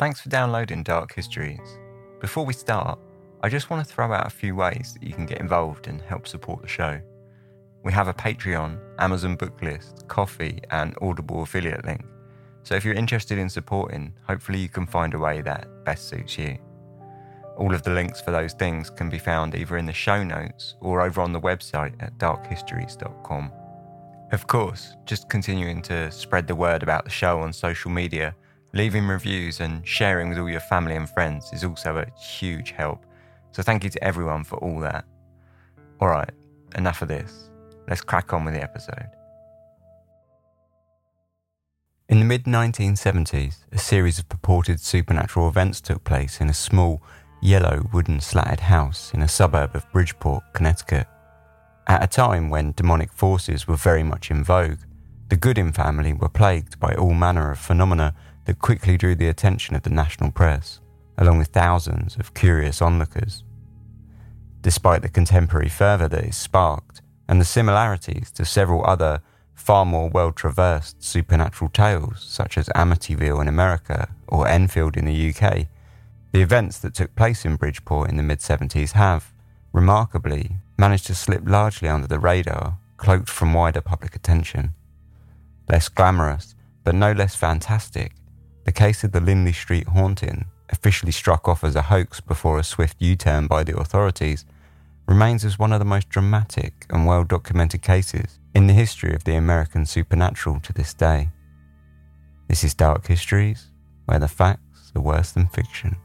Thanks for downloading Dark Histories. Before we start, I just want to throw out a few ways that you can get involved and help support the show. We have a Patreon, Amazon book list, Ko-fi, and Audible affiliate link. So if you're interested in supporting, hopefully you can find a way that best suits you. All of the links for those things can be found either in the show notes or over on the website at darkhistories.com. Of course, just continuing to spread the word about the show on social media, leaving reviews, and sharing with all your family and friends is also a huge help. So thank you to everyone for all that. Alright, enough of this. Let's crack on with the episode. In the mid 1970s, a series of purported supernatural events took place in a small, yellow wooden slatted house in a suburb of Bridgeport, Connecticut. At a time when demonic forces were very much in vogue, the Goodin family were plagued by all manner of phenomena that quickly drew the attention of the national press, along with thousands of curious onlookers. Despite the contemporary fervour that it sparked, and the similarities to several other far more well traversed supernatural tales, such as Amityville in America or Enfield in the UK, the events that took place in Bridgeport in the mid 70s have, remarkably, managed to slip largely under the radar, cloaked from wider public attention. Less glamorous, but no less fantastic, the case of the Lindley Street haunting, officially struck off as a hoax before a swift U turn by the authorities, remains as one of the most dramatic and well documented cases in the history of the American supernatural to this day. This is Dark Histories, where the facts are worse than fiction.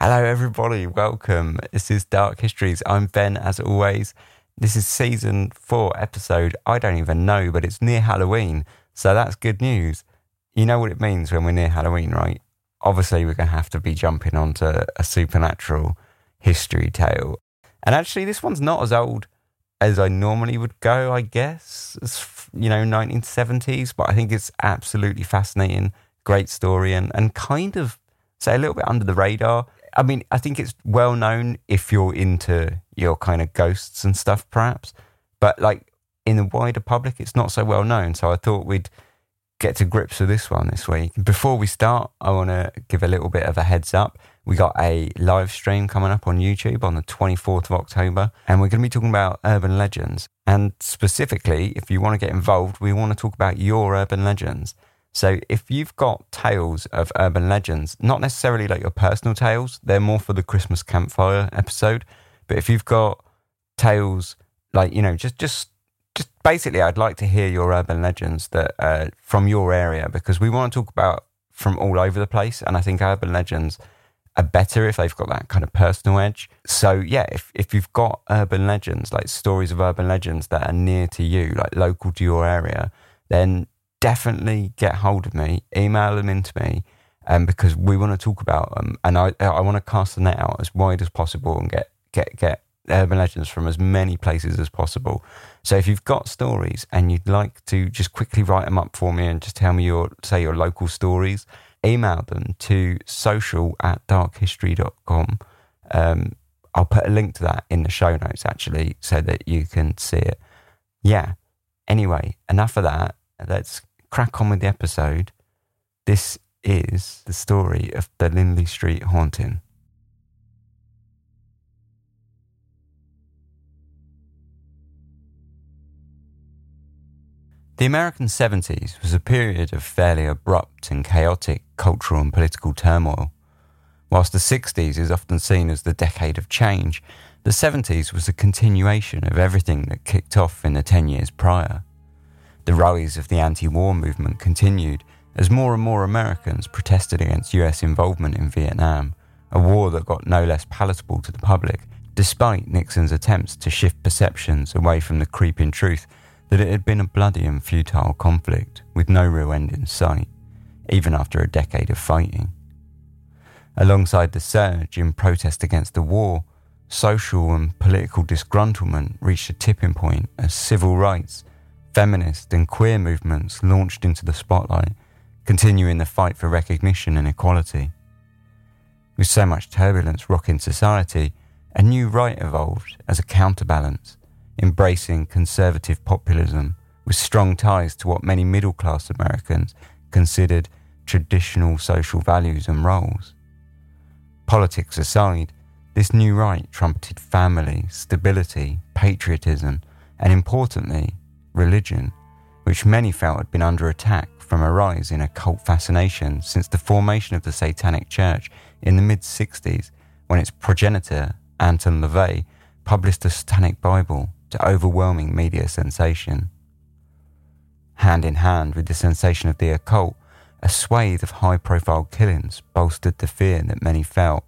Hello, everybody. Welcome. This is Dark Histories. I'm Ben, as always. This is season four episode. I don't even know, but it's near Halloween. So that's good news. You know what it means when we're near Halloween, right? Obviously, we're going to have to be jumping onto a supernatural history tale. And actually, this one's not as old as I normally would go, I guess. It's, you know, 1970s, but I think it's absolutely fascinating. Great story and, and kind of, say, a little bit under the radar. I mean, I think it's well known if you're into your kind of ghosts and stuff, perhaps. But like in the wider public, it's not so well known. So I thought we'd get to grips with this one this week. Before we start, I want to give a little bit of a heads up. We got a live stream coming up on YouTube on the 24th of October, and we're going to be talking about urban legends. And specifically, if you want to get involved, we want to talk about your urban legends. So if you've got tales of urban legends, not necessarily like your personal tales, they're more for the Christmas campfire episode. But if you've got tales like you know, just just just basically, I'd like to hear your urban legends that uh, from your area because we want to talk about from all over the place, and I think urban legends are better if they've got that kind of personal edge. So yeah, if if you've got urban legends like stories of urban legends that are near to you, like local to your area, then definitely get hold of me, email them into me, um, because we want to talk about them, and I I want to cast the net out as wide as possible and get get get urban legends from as many places as possible. So if you've got stories and you'd like to just quickly write them up for me and just tell me your say your local stories, email them to social at darkhistories.com. Um, I'll put a link to that in the show notes actually so that you can see it. Yeah. Anyway, enough of that. Let's crack on with the episode. This is the story of the Lindley Street haunting. The American 70s was a period of fairly abrupt and chaotic cultural and political turmoil. Whilst the 60s is often seen as the decade of change, the 70s was a continuation of everything that kicked off in the 10 years prior. The rise of the anti war movement continued as more and more Americans protested against US involvement in Vietnam, a war that got no less palatable to the public, despite Nixon's attempts to shift perceptions away from the creeping truth that it had been a bloody and futile conflict with no real end in sight, even after a decade of fighting. Alongside the surge in protest against the war, social and political disgruntlement reached a tipping point as civil rights feminist and queer movements launched into the spotlight, continuing the fight for recognition and equality. With so much turbulence rocking society, a new right evolved as a counterbalance, embracing conservative populism with strong ties to what many middle class Americans considered traditional social values and roles. Politics aside, this new right trumpeted family, stability, patriotism, and importantly, religion, which many felt had been under attack from a rise in occult fascination since the formation of the Satanic Church in the mid 60s when its progenitor, Anton LaVey, published the Satanic Bible to overwhelming media sensation. Hand in hand with the sensation of the occult, a swathe of high profile killings bolstered the fear that many felt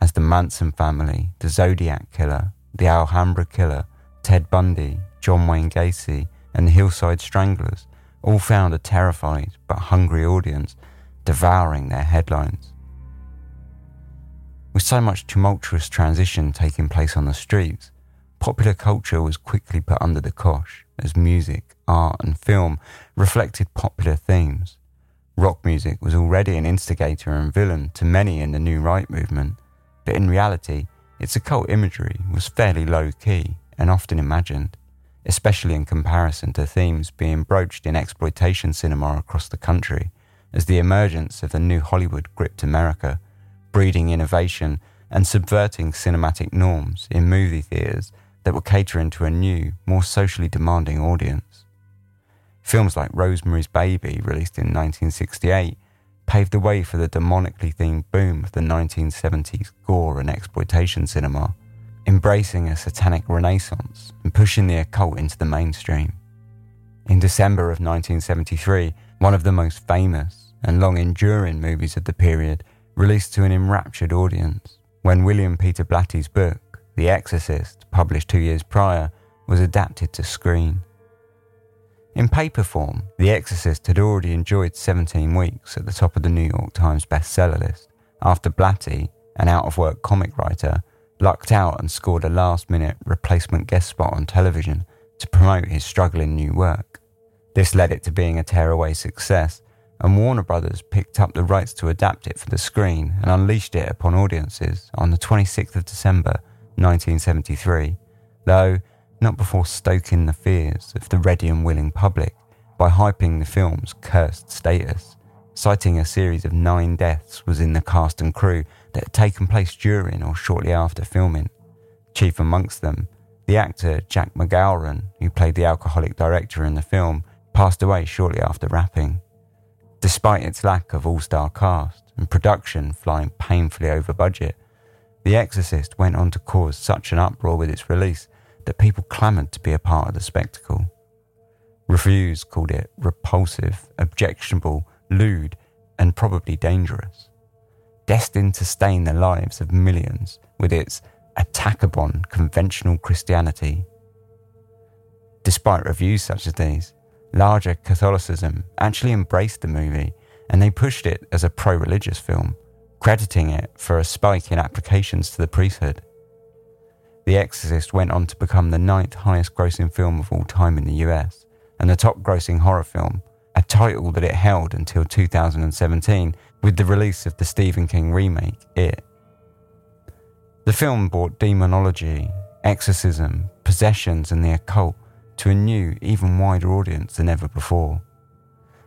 as the Manson family, the Zodiac killer, the Alhambra killer, Ted Bundy, John Wayne Gacy, and the Hillside Stranglers all found a terrified but hungry audience devouring their headlines. With so much tumultuous transition taking place on the streets, popular culture was quickly put under the cosh as music, art, and film reflected popular themes. Rock music was already an instigator and villain to many in the New Right movement, but in reality, its occult imagery was fairly low key and often imagined, especially in comparison to themes being broached in exploitation cinema across the country, as the emergence of the new Hollywood gripped America, breeding innovation and subverting cinematic norms in movie theatres that were catering to a new, more socially demanding audience. Films like Rosemary's Baby, released in 1968, paved the way for the demonically themed boom of the 1970s gore and exploitation cinema, embracing a satanic renaissance and pushing the occult into the mainstream. In December of 1973, one of the most famous and long enduring movies of the period released to an enraptured audience when William Peter Blatty's book, the Exorcist, published two years prior, was adapted to screen. In paper form, The Exorcist had already enjoyed 17 weeks at the top of the New York Times bestseller list after Blatty, an out of work comic writer, lucked out and scored a last minute replacement guest spot on television to promote his struggling new work. This led it to being a tearaway success, and Warner Brothers picked up the rights to adapt it for the screen and unleashed it upon audiences on the 26th of December 1973, though not before stoking the fears of the ready and willing public by hyping the film's cursed status, citing a series of nine deaths was in the cast and crew that had taken place during or shortly after filming. Chief amongst them, the actor Jack McGowran, who played the alcoholic director in the film, passed away shortly after wrapping. Despite its lack of all star cast and production flying painfully over budget, the Exorcist went on to cause such an uproar with its release that people clamoured to be a part of the spectacle. Reviews called it repulsive, objectionable, lewd, and probably dangerous. Destined to stain the lives of millions with its attack upon conventional Christianity. Despite reviews such as these, larger Catholicism actually embraced the movie and they pushed it as a pro religious film crediting it for a spike in applications to the priesthood. The Exorcist went on to become the ninth highest grossing film of all time in the US and the top grossing horror film, a title that it held until 2017 with the release of the Stephen King remake, It. The film brought demonology, exorcism, possessions, and the occult to a new, even wider audience than ever before.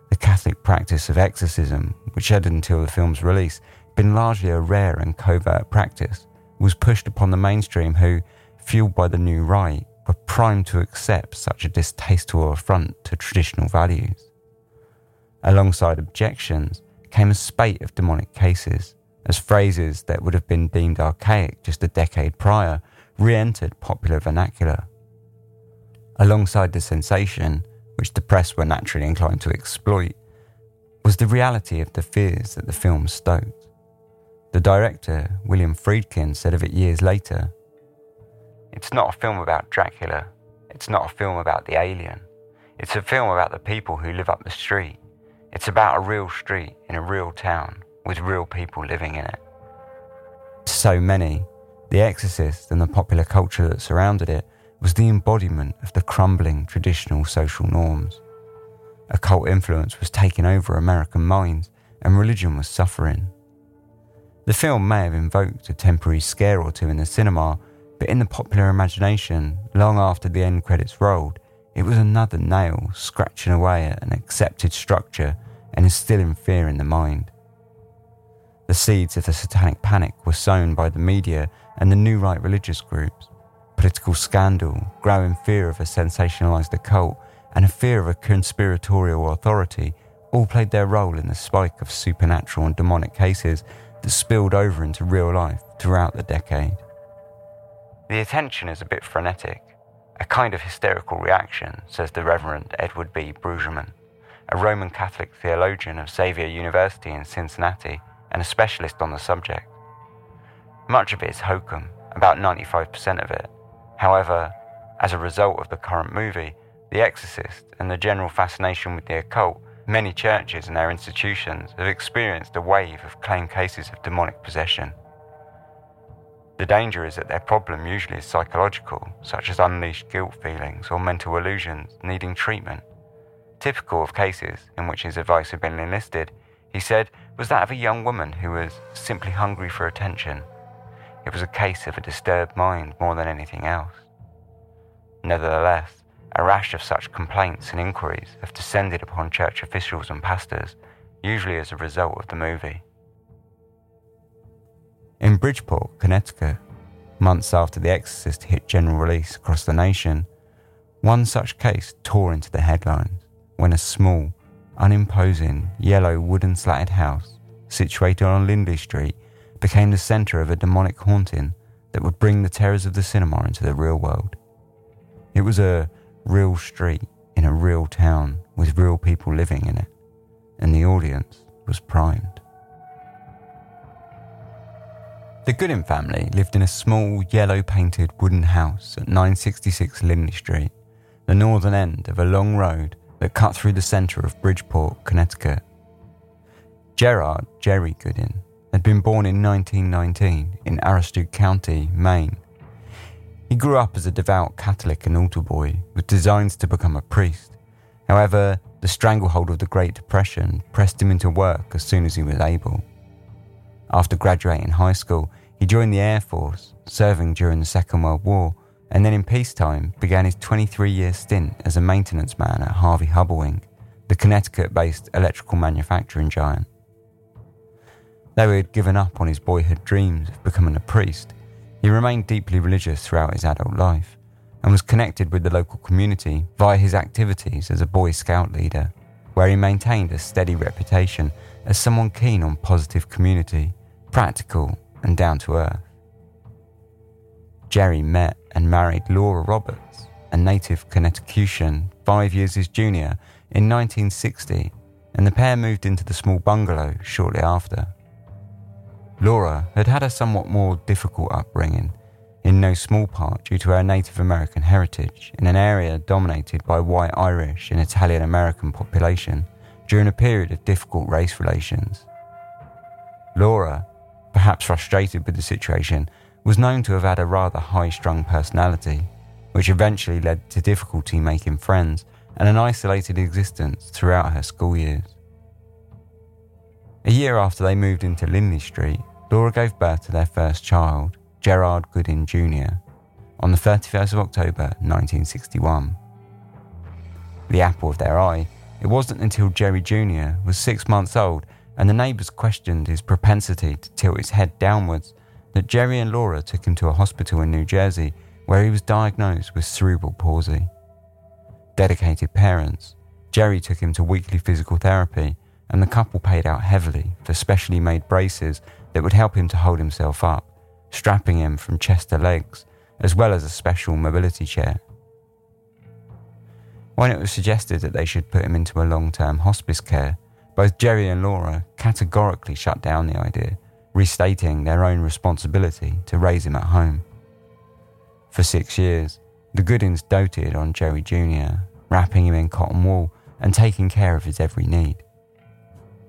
The Catholic practice of exorcism, which had until the film's release been largely a rare and covert practice, was pushed upon the mainstream who, fueled by the new right, were primed to accept such a distasteful affront to traditional values. Alongside objections came a spate of demonic cases, as phrases that would have been deemed archaic just a decade prior re entered popular vernacular. Alongside the sensation, which the press were naturally inclined to exploit, was the reality of the fears that the film stoked. The director, William Friedkin, said of it years later It's not a film about Dracula. It's not a film about the alien. It's a film about the people who live up the street. It's about a real street in a real town with real people living in it. To So many, The Exorcist and the popular culture that surrounded it was the embodiment of the crumbling traditional social norms. Occult influence was taking over American minds, and religion was suffering. The film may have invoked a temporary scare or two in the cinema, but in the popular imagination, long after the end credits rolled, it was another nail scratching away at an accepted structure and instilling fear in the mind. The seeds of the satanic panic were sown by the media and the new right religious groups. Political scandal, growing fear of a sensationalized occult, and a fear of a conspiratorial authority all played their role in the spike of supernatural and demonic cases that spilled over into real life throughout the decade. The attention is a bit frenetic, a kind of hysterical reaction, says the Reverend Edward B. Brueggemann, a Roman Catholic theologian of Xavier University in Cincinnati and a specialist on the subject. Much of it is hokum, about 95% of it. However, as a result of the current movie, The Exorcist, and the general fascination with the occult, many churches and their institutions have experienced a wave of claimed cases of demonic possession. The danger is that their problem usually is psychological, such as unleashed guilt feelings or mental illusions needing treatment. Typical of cases in which his advice had been enlisted, he said, was that of a young woman who was simply hungry for attention. It was a case of a disturbed mind more than anything else. Nevertheless, a rash of such complaints and inquiries have descended upon church officials and pastors, usually as a result of the movie. In Bridgeport, Connecticut, months after The Exorcist hit general release across the nation, one such case tore into the headlines when a small, unimposing, yellow wooden slatted house situated on Lindley Street became the centre of a demonic haunting that would bring the terrors of the cinema into the real world. It was a real street in a real town with real people living in it, and the audience was primed. The Goodin family lived in a small, yellow painted wooden house at 966 Lindley Street, the northern end of a long road that cut through the centre of Bridgeport, Connecticut. Gerard Jerry Goodin had been born in 1919 in Aroostook County, Maine. He grew up as a devout Catholic and altar boy with designs to become a priest. However, the stranglehold of the Great Depression pressed him into work as soon as he was able. After graduating high school, he joined the Air Force, serving during the Second World War, and then in peacetime began his 23 year stint as a maintenance man at Harvey Hubbell the Connecticut based electrical manufacturing giant. Though he had given up on his boyhood dreams of becoming a priest, he remained deeply religious throughout his adult life and was connected with the local community via his activities as a Boy Scout leader, where he maintained a steady reputation as someone keen on positive community practical, and down to earth. Jerry met and married Laura Roberts, a native Connecticutian, five years his junior, in 1960, and the pair moved into the small bungalow shortly after. Laura had had a somewhat more difficult upbringing, in no small part due to her Native American heritage in an area dominated by white Irish and Italian American population during a period of difficult race relations. Laura perhaps frustrated with the situation, was known to have had a rather high strung personality, which eventually led to difficulty making friends and an isolated existence throughout her school years. A year after they moved into Lindley Street, Laura gave birth to their first child, Gerard Goodin Jr., on the 31st of October 1961. The apple of their eye, it wasn't until Jerry Jr. was six months old and the neighbours questioned his propensity to tilt his head downwards, that Jerry and Laura took him to a hospital in New Jersey where he was diagnosed with cerebral palsy. Dedicated parents, Jerry took him to weekly physical therapy, and the couple paid out heavily for specially made braces that would help him to hold himself up, strapping him from chest to legs, as well as a special mobility chair. When it was suggested that they should put him into a long term hospice care, both Jerry and Laura categorically shut down the idea, restating their own responsibility to raise him at home. For six years, the Goodins doted on Jerry Jr., wrapping him in cotton wool and taking care of his every need.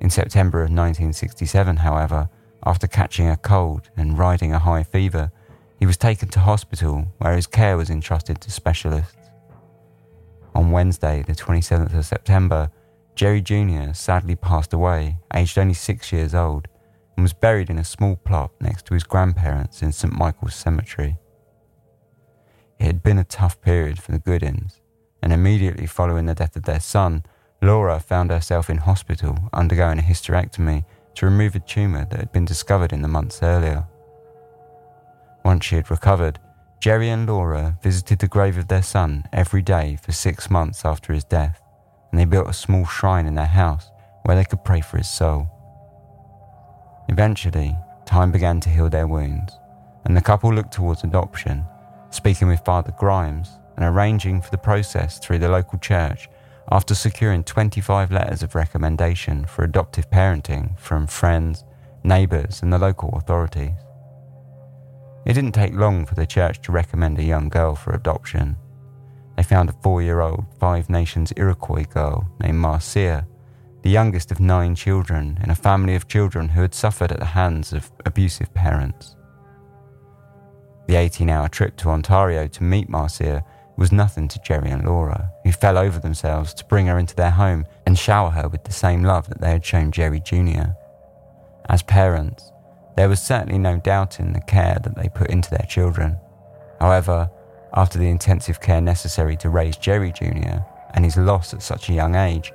In September of 1967, however, after catching a cold and riding a high fever, he was taken to hospital where his care was entrusted to specialists. On Wednesday, the 27th of September, Jerry Jr. sadly passed away, aged only six years old, and was buried in a small plot next to his grandparents in St. Michael's Cemetery. It had been a tough period for the Goodins, and immediately following the death of their son, Laura found herself in hospital undergoing a hysterectomy to remove a tumour that had been discovered in the months earlier. Once she had recovered, Jerry and Laura visited the grave of their son every day for six months after his death, and they built a small shrine in their house where they could pray for his soul. Eventually, time began to heal their wounds, and the couple looked towards adoption, speaking with Father Grimes and arranging for the process through the local church after securing 25 letters of recommendation for adoptive parenting from friends, neighbours, and the local authorities. It didn't take long for the church to recommend a young girl for adoption. They found a four year old Five Nations Iroquois girl named Marcia, the youngest of nine children in a family of children who had suffered at the hands of abusive parents. The 18 hour trip to Ontario to meet Marcia was nothing to Jerry and Laura, who fell over themselves to bring her into their home and shower her with the same love that they had shown Jerry Jr. As parents, there was certainly no doubt in the care that they put into their children. However, after the intensive care necessary to raise Jerry Jr. and his loss at such a young age,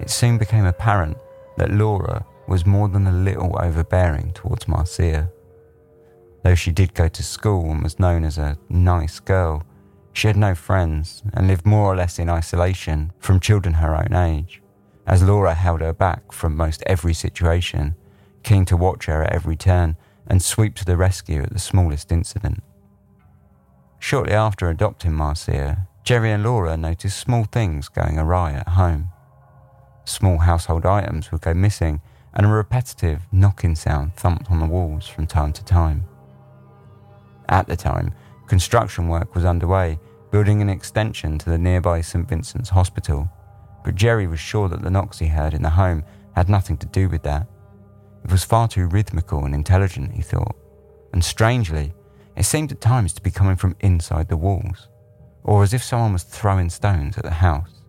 it soon became apparent that Laura was more than a little overbearing towards Marcia. Though she did go to school and was known as a nice girl, she had no friends and lived more or less in isolation from children her own age, as Laura held her back from most every situation keen to watch her at every turn and sweep to the rescue at the smallest incident. Shortly after adopting Marcia, Jerry and Laura noticed small things going awry at home. Small household items would go missing, and a repetitive knocking sound thumped on the walls from time to time. At the time, construction work was underway, building an extension to the nearby St. Vincent's Hospital, but Jerry was sure that the knocks he heard in the home had nothing to do with that. It was far too rhythmical and intelligent, he thought, and strangely, it seemed at times to be coming from inside the walls, or as if someone was throwing stones at the house.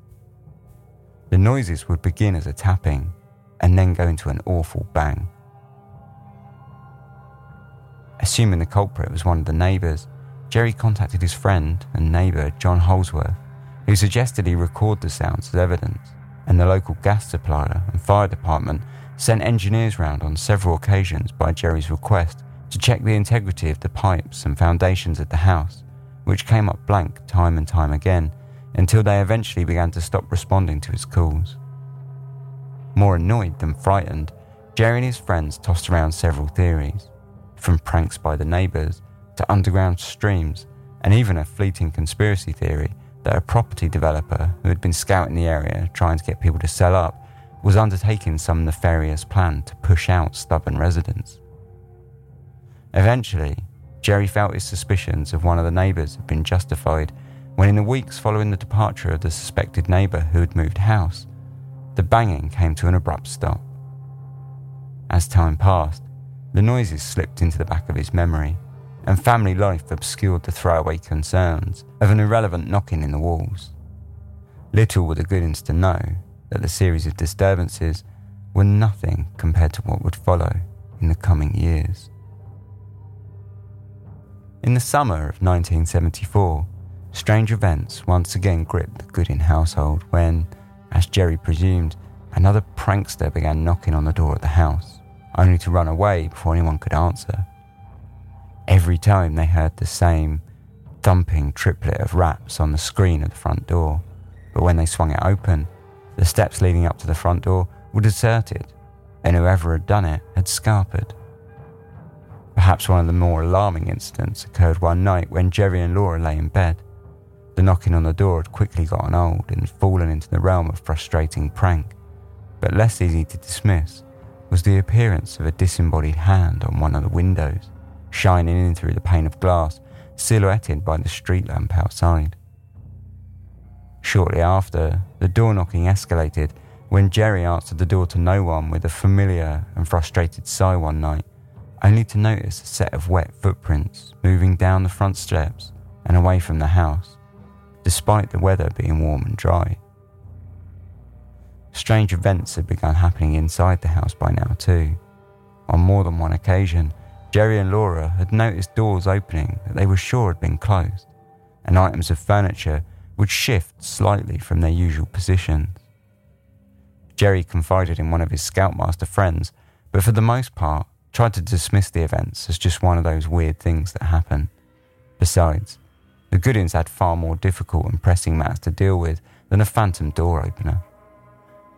The noises would begin as a tapping and then go into an awful bang. Assuming the culprit was one of the neighbours, Jerry contacted his friend and neighbour John Holsworth, who suggested he record the sounds as evidence, and the local gas supplier and fire department sent engineers round on several occasions by Jerry's request to check the integrity of the pipes and foundations of the house, which came up blank time and time again until they eventually began to stop responding to his calls. More annoyed than frightened, Jerry and his friends tossed around several theories, from pranks by the neighbours to underground streams, and even a fleeting conspiracy theory that a property developer who had been scouting the area trying to get people to sell up was undertaking some nefarious plan to push out stubborn residents. Eventually, Jerry felt his suspicions of one of the neighbours had been justified when, in the weeks following the departure of the suspected neighbour who had moved house, the banging came to an abrupt stop. As time passed, the noises slipped into the back of his memory, and family life obscured the throwaway concerns of an irrelevant knocking in the walls. Little were the Goodins to know that the series of disturbances were nothing compared to what would follow in the coming years. In the summer of 1974, strange events once again gripped the Goodin household when, as Jerry presumed, another prankster began knocking on the door of the house, only to run away before anyone could answer. Every time they heard the same thumping triplet of raps on the screen of the front door, but when they swung it open, the steps leading up to the front door were deserted, and whoever had done it had scarpered. Perhaps one of the more alarming incidents occurred one night when Jerry and Laura lay in bed. The knocking on the door had quickly gotten old and fallen into the realm of frustrating prank, but less easy to dismiss was the appearance of a disembodied hand on one of the windows, shining in through the pane of glass, silhouetted by the street lamp outside. Shortly after, the door knocking escalated when Jerry answered the door to no one with a familiar and frustrated sigh one night, only to notice a set of wet footprints moving down the front steps and away from the house, despite the weather being warm and dry. Strange events had begun happening inside the house by now, too. On more than one occasion, Jerry and Laura had noticed doors opening that they were sure had been closed and items of furniture would shift slightly from their usual positions. Jerry confided in one of his Scoutmaster friends, but for the most part tried to dismiss the events as just one of those weird things that happen. Besides, the Goodins had far more difficult and pressing matters to deal with than a phantom door opener.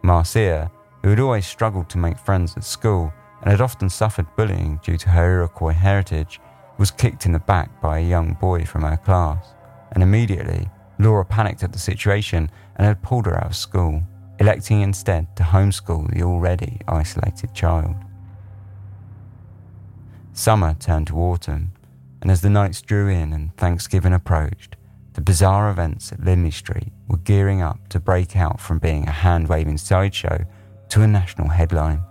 Marcia, who had always struggled to make friends at school and had often suffered bullying due to her Iroquois heritage, was kicked in the back by a young boy from her class, and immediately Laura panicked at the situation and had pulled her out of school, electing instead to homeschool the already isolated child. Summer turned to autumn, and as the nights drew in and Thanksgiving approached, the bizarre events at Lindley Street were gearing up to break out from being a hand waving sideshow to a national headline.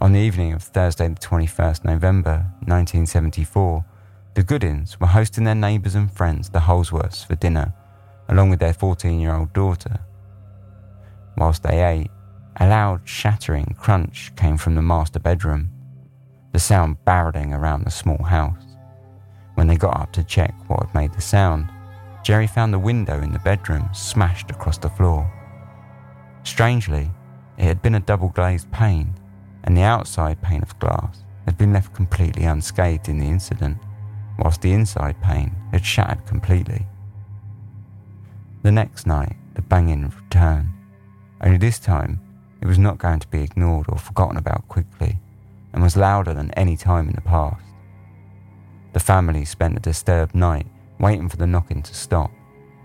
On the evening of Thursday, the 21st November 1974, the Goodins were hosting their neighbours and friends, the Holsworths, for dinner, along with their 14 year old daughter. Whilst they ate, a loud shattering crunch came from the master bedroom, the sound barreling around the small house. When they got up to check what had made the sound, Jerry found the window in the bedroom smashed across the floor. Strangely, it had been a double glazed pane, and the outside pane of glass had been left completely unscathed in the incident whilst the inside pane had shattered completely. The next night, the banging returned, only this time it was not going to be ignored or forgotten about quickly, and was louder than any time in the past. The family spent a disturbed night waiting for the knocking to stop,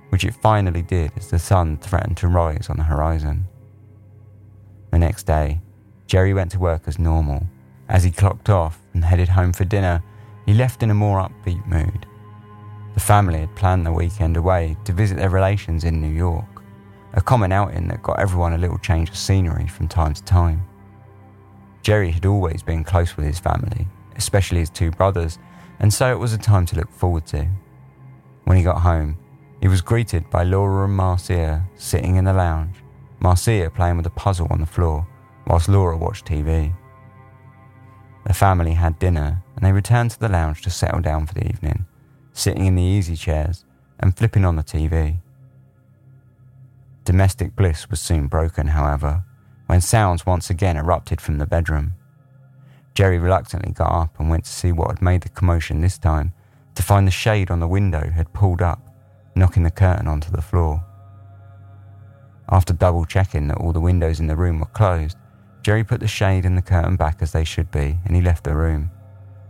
which it finally did as the sun threatened to rise on the horizon. The next day, Jerry went to work as normal. As he clocked off and headed home for dinner, he left in a more upbeat mood. The family had planned the weekend away to visit their relations in New York, a common outing that got everyone a little change of scenery from time to time. Jerry had always been close with his family, especially his two brothers, and so it was a time to look forward to. When he got home, he was greeted by Laura and Marcia sitting in the lounge, Marcia playing with a puzzle on the floor, whilst Laura watched TV. The family had dinner and they returned to the lounge to settle down for the evening, sitting in the easy chairs and flipping on the TV. Domestic bliss was soon broken, however, when sounds once again erupted from the bedroom. Jerry reluctantly got up and went to see what had made the commotion this time, to find the shade on the window had pulled up, knocking the curtain onto the floor. After double checking that all the windows in the room were closed, Jerry put the shade and the curtain back as they should be, and he left the room.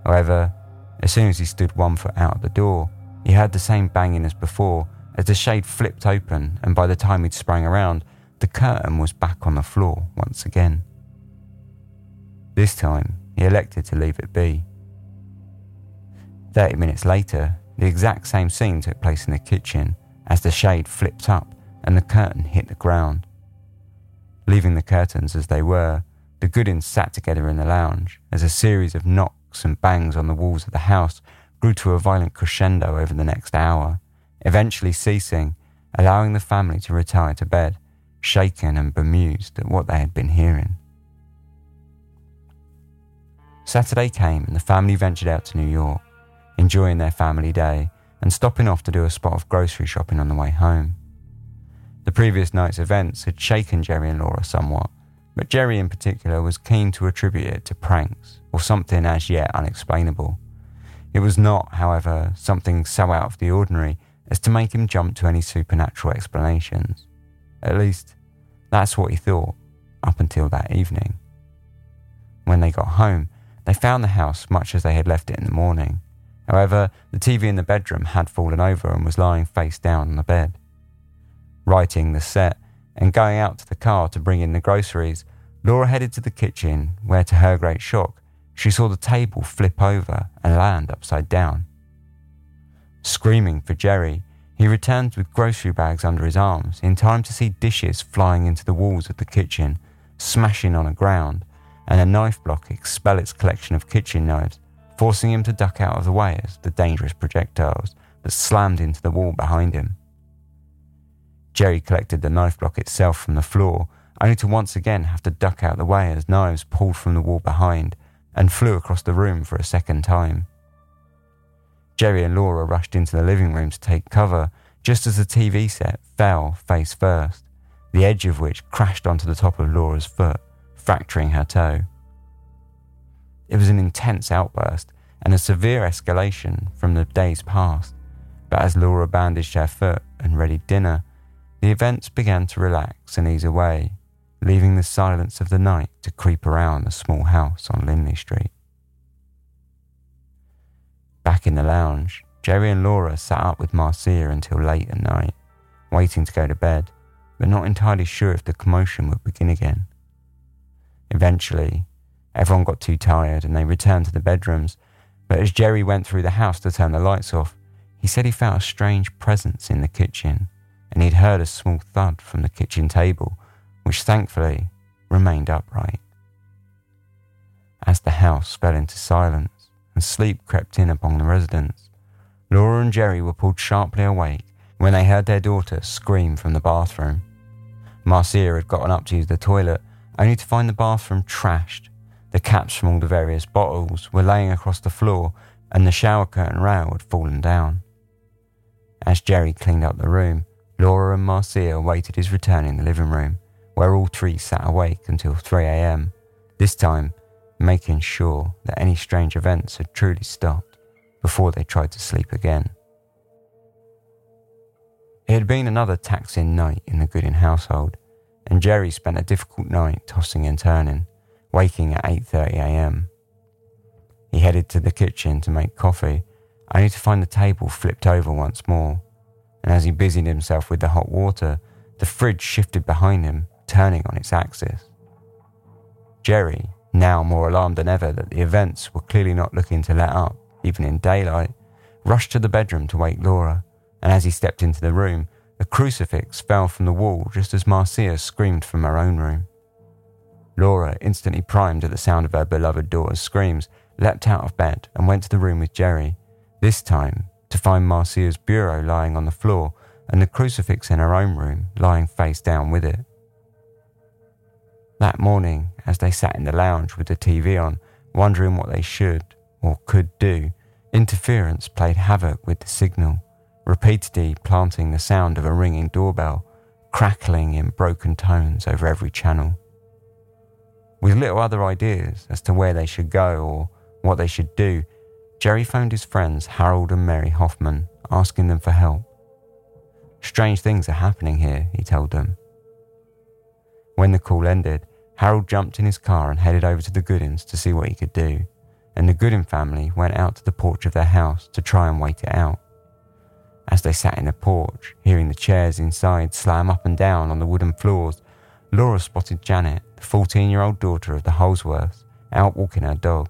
However, as soon as he stood one foot out of the door, he heard the same banging as before as the shade flipped open, and by the time he'd sprang around, the curtain was back on the floor once again. This time, he elected to leave it be. Thirty minutes later, the exact same scene took place in the kitchen as the shade flipped up and the curtain hit the ground. Leaving the curtains as they were, the Goodins sat together in the lounge as a series of knocks and bangs on the walls of the house grew to a violent crescendo over the next hour, eventually ceasing, allowing the family to retire to bed, shaken and bemused at what they had been hearing. Saturday came and the family ventured out to New York, enjoying their family day and stopping off to do a spot of grocery shopping on the way home. The previous night's events had shaken Jerry and Laura somewhat, but Jerry in particular was keen to attribute it to pranks or something as yet unexplainable. It was not, however, something so out of the ordinary as to make him jump to any supernatural explanations. At least, that's what he thought up until that evening. When they got home, they found the house much as they had left it in the morning. However, the TV in the bedroom had fallen over and was lying face down on the bed writing the set, and going out to the car to bring in the groceries, Laura headed to the kitchen, where to her great shock, she saw the table flip over and land upside down. Screaming for Jerry, he returned with grocery bags under his arms in time to see dishes flying into the walls of the kitchen, smashing on the ground, and a knife block expel its collection of kitchen knives, forcing him to duck out of the way as the dangerous projectiles that slammed into the wall behind him. Jerry collected the knife block itself from the floor, only to once again have to duck out the way as knives pulled from the wall behind and flew across the room for a second time. Jerry and Laura rushed into the living room to take cover just as the TV set fell face first, the edge of which crashed onto the top of Laura's foot, fracturing her toe. It was an intense outburst and a severe escalation from the days past, but as Laura bandaged her foot and readied dinner, the events began to relax and ease away, leaving the silence of the night to creep around the small house on Lindley Street. Back in the lounge, Jerry and Laura sat up with Marcia until late at night, waiting to go to bed, but not entirely sure if the commotion would begin again. Eventually, everyone got too tired and they returned to the bedrooms, but as Jerry went through the house to turn the lights off, he said he felt a strange presence in the kitchen and he'd heard a small thud from the kitchen table, which thankfully remained upright. As the house fell into silence and sleep crept in upon the residents, Laura and Jerry were pulled sharply awake when they heard their daughter scream from the bathroom. Marcia had gotten up to use the toilet, only to find the bathroom trashed. The caps from all the various bottles were laying across the floor, and the shower curtain rail had fallen down. As Jerry cleaned up the room, Laura and Marcia awaited his return in the living room, where all three sat awake until 3 a.m., this time making sure that any strange events had truly stopped before they tried to sleep again. It had been another taxing night in the Goodin household, and Jerry spent a difficult night tossing and turning, waking at 8:30 a.m. He headed to the kitchen to make coffee, only to find the table flipped over once more and as he busied himself with the hot water, the fridge shifted behind him, turning on its axis. Jerry, now more alarmed than ever that the events were clearly not looking to let up, even in daylight, rushed to the bedroom to wake Laura, and as he stepped into the room, a crucifix fell from the wall just as Marcia screamed from her own room. Laura, instantly primed at the sound of her beloved daughter's screams, leapt out of bed and went to the room with Jerry, this time to find Marcia's bureau lying on the floor and the crucifix in her own room lying face down with it. That morning, as they sat in the lounge with the TV on, wondering what they should or could do, interference played havoc with the signal, repeatedly planting the sound of a ringing doorbell, crackling in broken tones over every channel. With little other ideas as to where they should go or what they should do, Jerry phoned his friends Harold and Mary Hoffman, asking them for help. Strange things are happening here, he told them. When the call ended, Harold jumped in his car and headed over to the Goodins to see what he could do, and the Goodin family went out to the porch of their house to try and wait it out. As they sat in the porch, hearing the chairs inside slam up and down on the wooden floors, Laura spotted Janet, the 14 year old daughter of the Holsworths, out walking her dog.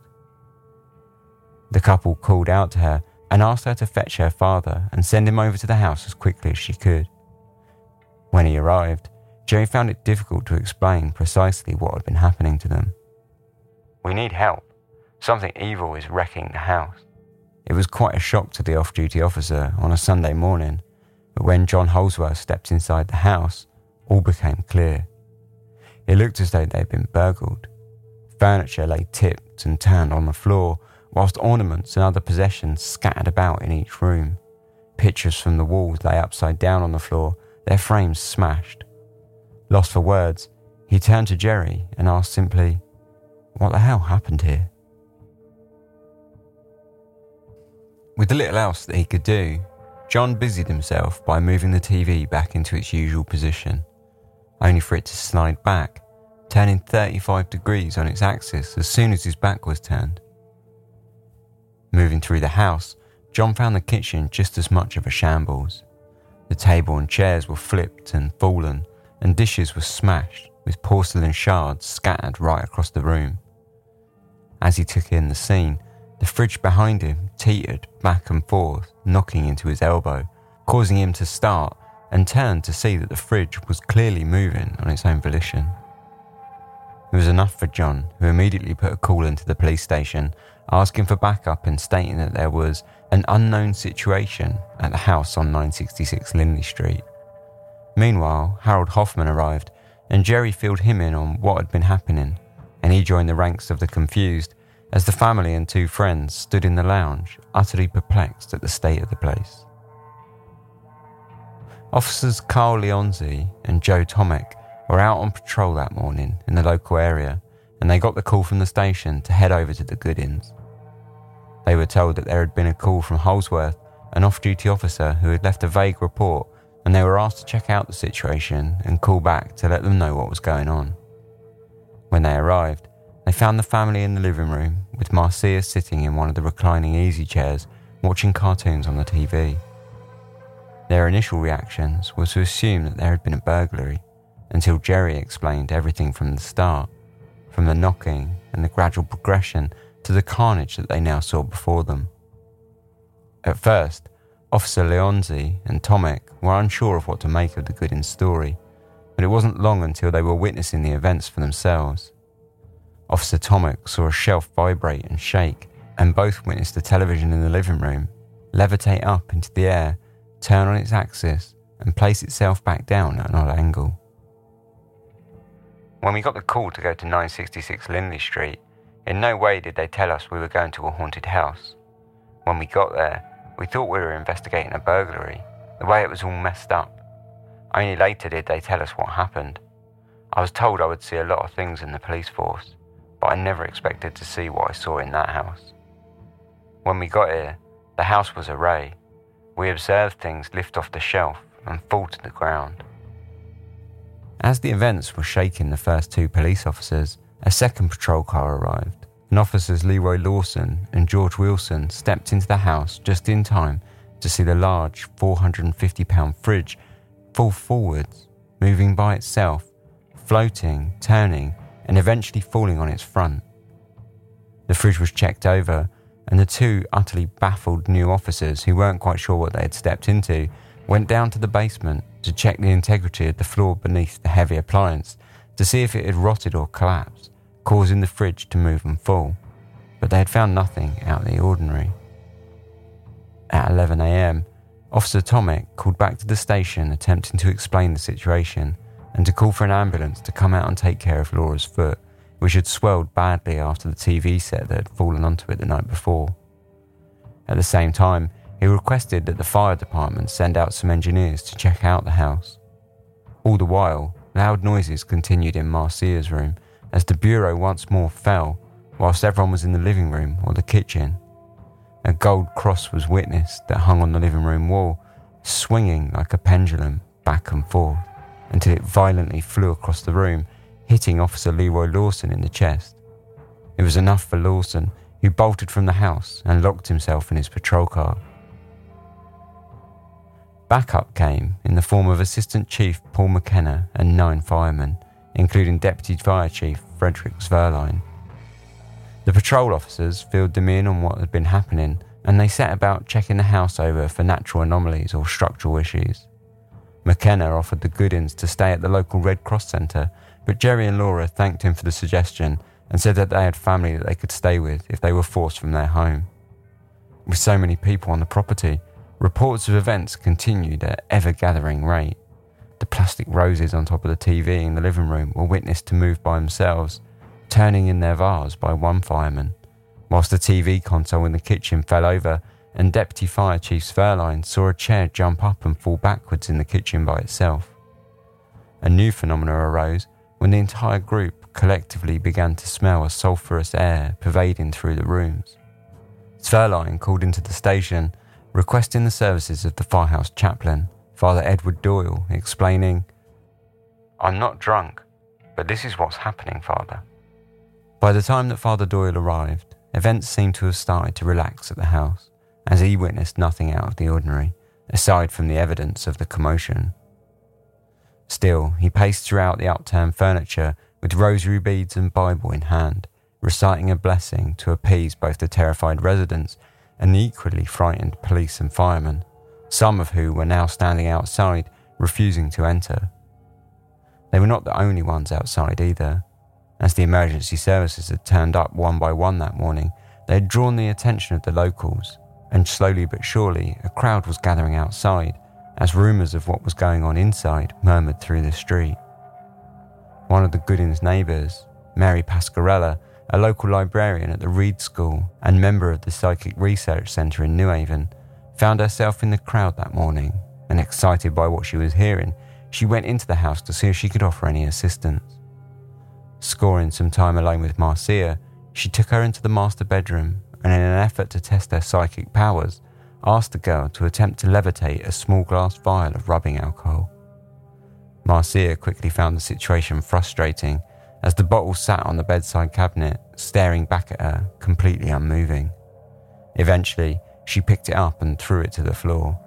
The couple called out to her and asked her to fetch her father and send him over to the house as quickly as she could. When he arrived, Jerry found it difficult to explain precisely what had been happening to them. We need help. Something evil is wrecking the house. It was quite a shock to the off duty officer on a Sunday morning, but when John Holsworth stepped inside the house, all became clear. It looked as though they'd been burgled. Furniture lay tipped and turned on the floor, whilst ornaments and other possessions scattered about in each room. Pictures from the walls lay upside down on the floor, their frames smashed. Lost for words, he turned to Jerry and asked simply, What the hell happened here? With the little else that he could do, John busied himself by moving the TV back into its usual position, only for it to slide back, turning 35 degrees on its axis as soon as his back was turned. Moving through the house, John found the kitchen just as much of a shambles. The table and chairs were flipped and fallen, and dishes were smashed, with porcelain shards scattered right across the room. As he took in the scene, the fridge behind him teetered back and forth, knocking into his elbow, causing him to start and turn to see that the fridge was clearly moving on its own volition. It was enough for John, who immediately put a call into the police station asking for backup and stating that there was an unknown situation at the house on 966 Lindley Street. Meanwhile, Harold Hoffman arrived, and Jerry filled him in on what had been happening, and he joined the ranks of the confused as the family and two friends stood in the lounge, utterly perplexed at the state of the place. Officers Carl Leonzi and Joe Tomek were out on patrol that morning in the local area and they got the call from the station to head over to the Goodins. They were told that there had been a call from Holsworth, an off duty officer who had left a vague report, and they were asked to check out the situation and call back to let them know what was going on. When they arrived, they found the family in the living room, with Marcia sitting in one of the reclining easy chairs watching cartoons on the TV. Their initial reactions were to assume that there had been a burglary, until Jerry explained everything from the start, from the knocking and the gradual progression to the carnage that they now saw before them. At first, Officer Leonzi and Tomek were unsure of what to make of the Goodins story, but it wasn't long until they were witnessing the events for themselves. Officer Tomek saw a shelf vibrate and shake, and both witnessed the television in the living room levitate up into the air, turn on its axis, and place itself back down at an odd angle. When we got the call to go to 966 Lindley Street, in no way did they tell us we were going to a haunted house. When we got there, we thought we were investigating a burglary, the way it was all messed up. Only later did they tell us what happened. I was told I would see a lot of things in the police force, but I never expected to see what I saw in that house. When we got here, the house was a ray. We observed things lift off the shelf and fall to the ground. As the events were shaking the first two police officers, a second patrol car arrived, and officers Leroy Lawson and George Wilson stepped into the house just in time to see the large 450 pound fridge fall forwards, moving by itself, floating, turning, and eventually falling on its front. The fridge was checked over, and the two utterly baffled new officers who weren't quite sure what they had stepped into went down to the basement to check the integrity of the floor beneath the heavy appliance to see if it had rotted or collapsed causing the fridge to move and fall, but they had found nothing out of the ordinary. At 11am, Officer Tomek called back to the station attempting to explain the situation and to call for an ambulance to come out and take care of Laura's foot, which had swelled badly after the TV set that had fallen onto it the night before. At the same time, he requested that the fire department send out some engineers to check out the house. All the while, loud noises continued in Marcia's room as the bureau once more fell whilst everyone was in the living room or the kitchen. A gold cross was witnessed that hung on the living room wall, swinging like a pendulum back and forth until it violently flew across the room, hitting Officer Leroy Lawson in the chest. It was enough for Lawson, who bolted from the house and locked himself in his patrol car. Backup came in the form of Assistant Chief Paul McKenna and nine firemen, including Deputy Fire Chief Frederick Sverline. The patrol officers filled them in on what had been happening, and they set about checking the house over for natural anomalies or structural issues. McKenna offered the Goodins to stay at the local Red Cross Centre, but Jerry and Laura thanked him for the suggestion and said that they had family that they could stay with if they were forced from their home. With so many people on the property, reports of events continued at ever gathering rate. The plastic roses on top of the TV in the living room were witnessed to move by themselves, turning in their vase by one fireman, whilst the TV console in the kitchen fell over and Deputy Fire Chief Sverline saw a chair jump up and fall backwards in the kitchen by itself. A new phenomenon arose when the entire group collectively began to smell a sulphurous air pervading through the rooms. Sverline called into the station, requesting the services of the firehouse chaplain, Father Edward Doyle, explaining, I'm not drunk, but this is what's happening, Father. By the time that Father Doyle arrived, events seemed to have started to relax at the house, as he witnessed nothing out of the ordinary, aside from the evidence of the commotion. Still, he paced throughout the upturned furniture with rosary beads and Bible in hand, reciting a blessing to appease both the terrified residents and the equally frightened police and firemen some of who were now standing outside, refusing to enter. They were not the only ones outside either. As the emergency services had turned up one by one that morning, they had drawn the attention of the locals, and slowly but surely a crowd was gathering outside as rumours of what was going on inside murmured through the street. One of the Goodins' neighbours, Mary Pascarella, a local librarian at the Reed School and member of the Psychic Research Centre in New Haven, found herself in the crowd that morning and excited by what she was hearing, she went into the house to see if she could offer any assistance. Scoring some time alone with Marcia, she took her into the master bedroom and, in an effort to test her psychic powers, asked the girl to attempt to levitate a small glass vial of rubbing alcohol. Marcia quickly found the situation frustrating as the bottle sat on the bedside cabinet, staring back at her, completely unmoving. Eventually, she picked it up and threw it to the floor.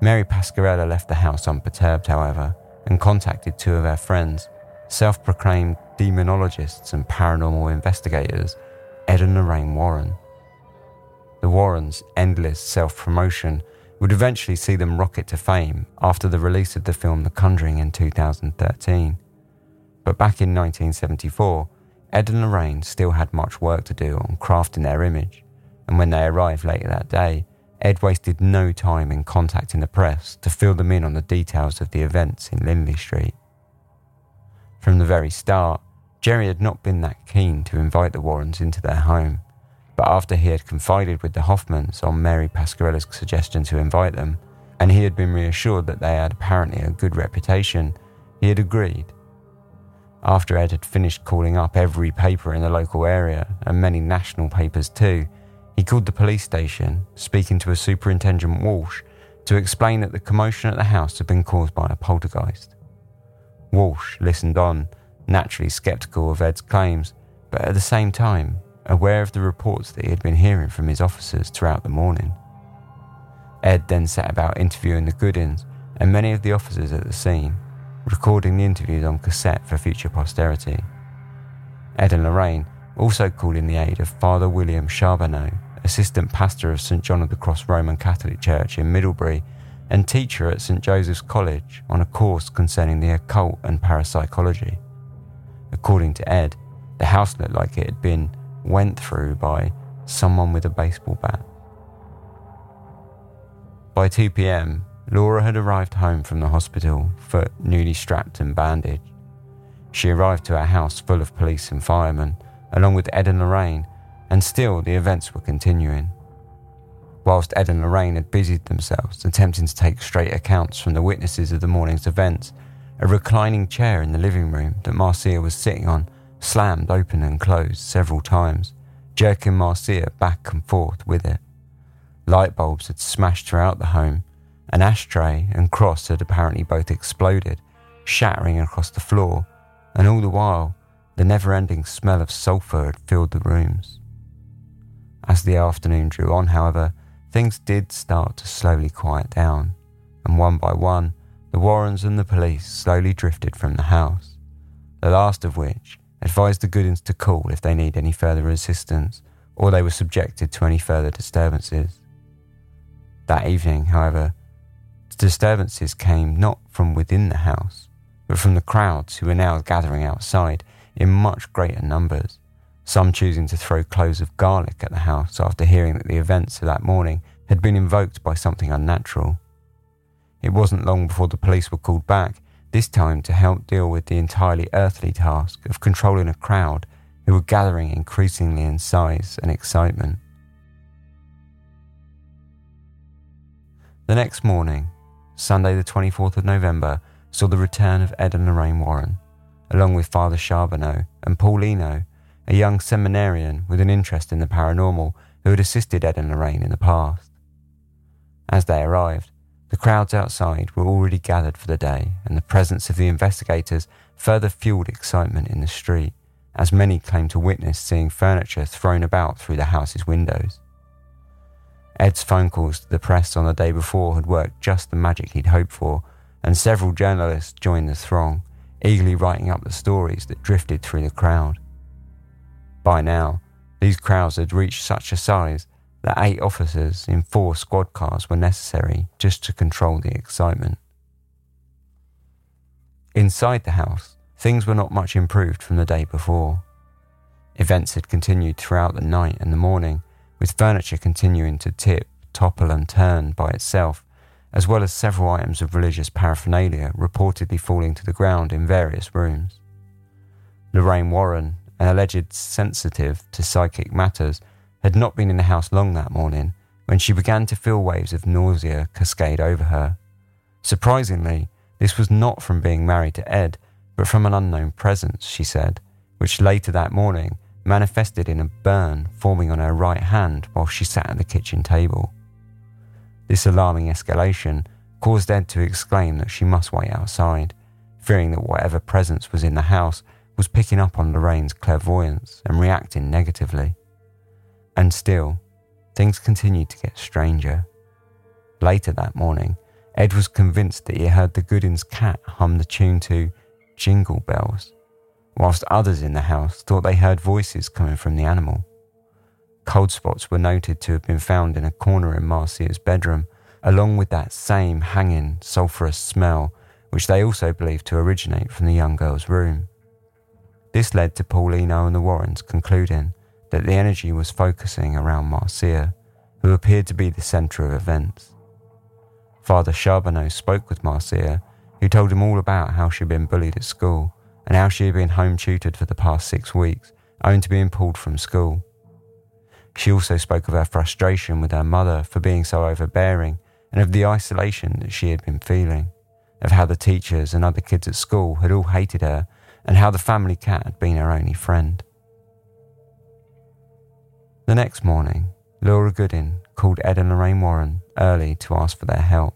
Mary Pasquarella left the house unperturbed, however, and contacted two of her friends, self proclaimed demonologists and paranormal investigators, Ed and Lorraine Warren. The Warrens' endless self promotion would eventually see them rocket to fame after the release of the film The Conjuring in 2013. But back in 1974, Ed and Lorraine still had much work to do on crafting their image, and when they arrived later that day, Ed wasted no time in contacting the press to fill them in on the details of the events in Lindley Street. From the very start, Jerry had not been that keen to invite the Warrens into their home, but after he had confided with the Hoffmans on Mary Pasquarella's suggestion to invite them, and he had been reassured that they had apparently a good reputation, he had agreed. After Ed had finished calling up every paper in the local area, and many national papers too, he called the police station, speaking to a Superintendent Walsh, to explain that the commotion at the house had been caused by a poltergeist. Walsh listened on, naturally sceptical of Ed's claims, but at the same time aware of the reports that he had been hearing from his officers throughout the morning. Ed then set about interviewing the Goodins and many of the officers at the scene, recording the interviews on cassette for future posterity. Ed and Lorraine also called in the aid of Father William Charbonneau, assistant pastor of St John of the Cross Roman Catholic Church in Middlebury and teacher at St Joseph's College on a course concerning the occult and parapsychology. According to Ed, the house looked like it had been went through by someone with a baseball bat. By 2 pm, Laura had arrived home from the hospital, foot newly strapped and bandaged. She arrived to her house full of police and firemen, along with Ed and Lorraine, and still the events were continuing. Whilst Ed and Lorraine had busied themselves attempting to take straight accounts from the witnesses of the morning's events, a reclining chair in the living room that Marcia was sitting on slammed open and closed several times, jerking Marcia back and forth with it. Light bulbs had smashed throughout the home. An ashtray and cross had apparently both exploded, shattering across the floor, and all the while, the never ending smell of sulphur had filled the rooms. As the afternoon drew on, however, things did start to slowly quiet down, and one by one, the Warrens and the police slowly drifted from the house, the last of which advised the Goodins to call if they need any further assistance or they were subjected to any further disturbances. That evening, however, the disturbances came not from within the house, but from the crowds who were now gathering outside in much greater numbers, some choosing to throw cloves of garlic at the house after hearing that the events of that morning had been invoked by something unnatural. It wasn't long before the police were called back this time to help deal with the entirely earthly task of controlling a crowd who were gathering increasingly in size and excitement. The next morning, Sunday the 24th of November, saw the return of Ed and Lorraine Warren, along with Father Charbonneau and Paul Eno, a young seminarian with an interest in the paranormal who had assisted Ed and Lorraine in the past. As they arrived, the crowds outside were already gathered for the day, and the presence of the investigators further fueled excitement in the street, as many claimed to witness seeing furniture thrown about through the house's windows. Ed's phone calls to the press on the day before had worked just the magic he'd hoped for, and several journalists joined the throng, eagerly writing up the stories that drifted through the crowd. By now, these crowds had reached such a size that eight officers in four squad cars were necessary just to control the excitement. Inside the house, things were not much improved from the day before. Events had continued throughout the night and the morning, with furniture continuing to tip, topple, and turn by itself, as well as several items of religious paraphernalia reportedly falling to the ground in various rooms. Lorraine Warren an alleged sensitive to psychic matters, had not been in the house long that morning when she began to feel waves of nausea cascade over her. Surprisingly, this was not from being married to Ed, but from an unknown presence, she said, which later that morning manifested in a burn forming on her right hand while she sat at the kitchen table. This alarming escalation caused Ed to exclaim that she must wait outside, fearing that whatever presence was in the house was picking up on Lorraine's clairvoyance and reacting negatively. And still, things continued to get stranger. Later that morning, Ed was convinced that he heard the Goodins' cat hum the tune to Jingle Bells, whilst others in the house thought they heard voices coming from the animal. Cold spots were noted to have been found in a corner in Marcia's bedroom, along with that same hanging, sulphurous smell, which they also believed to originate from the young girl's room. This led to Paul Eno and the Warrens concluding that the energy was focusing around Marcia, who appeared to be the centre of events. Father Charbonneau spoke with Marcia, who told him all about how she'd been bullied at school and how she had been home tutored for the past six weeks, owing to being pulled from school. She also spoke of her frustration with her mother for being so overbearing and of the isolation that she had been feeling, of how the teachers and other kids at school had all hated her, and how the family cat had been her only friend. The next morning, Laura Goodin called Ed and Lorraine Warren early to ask for their help.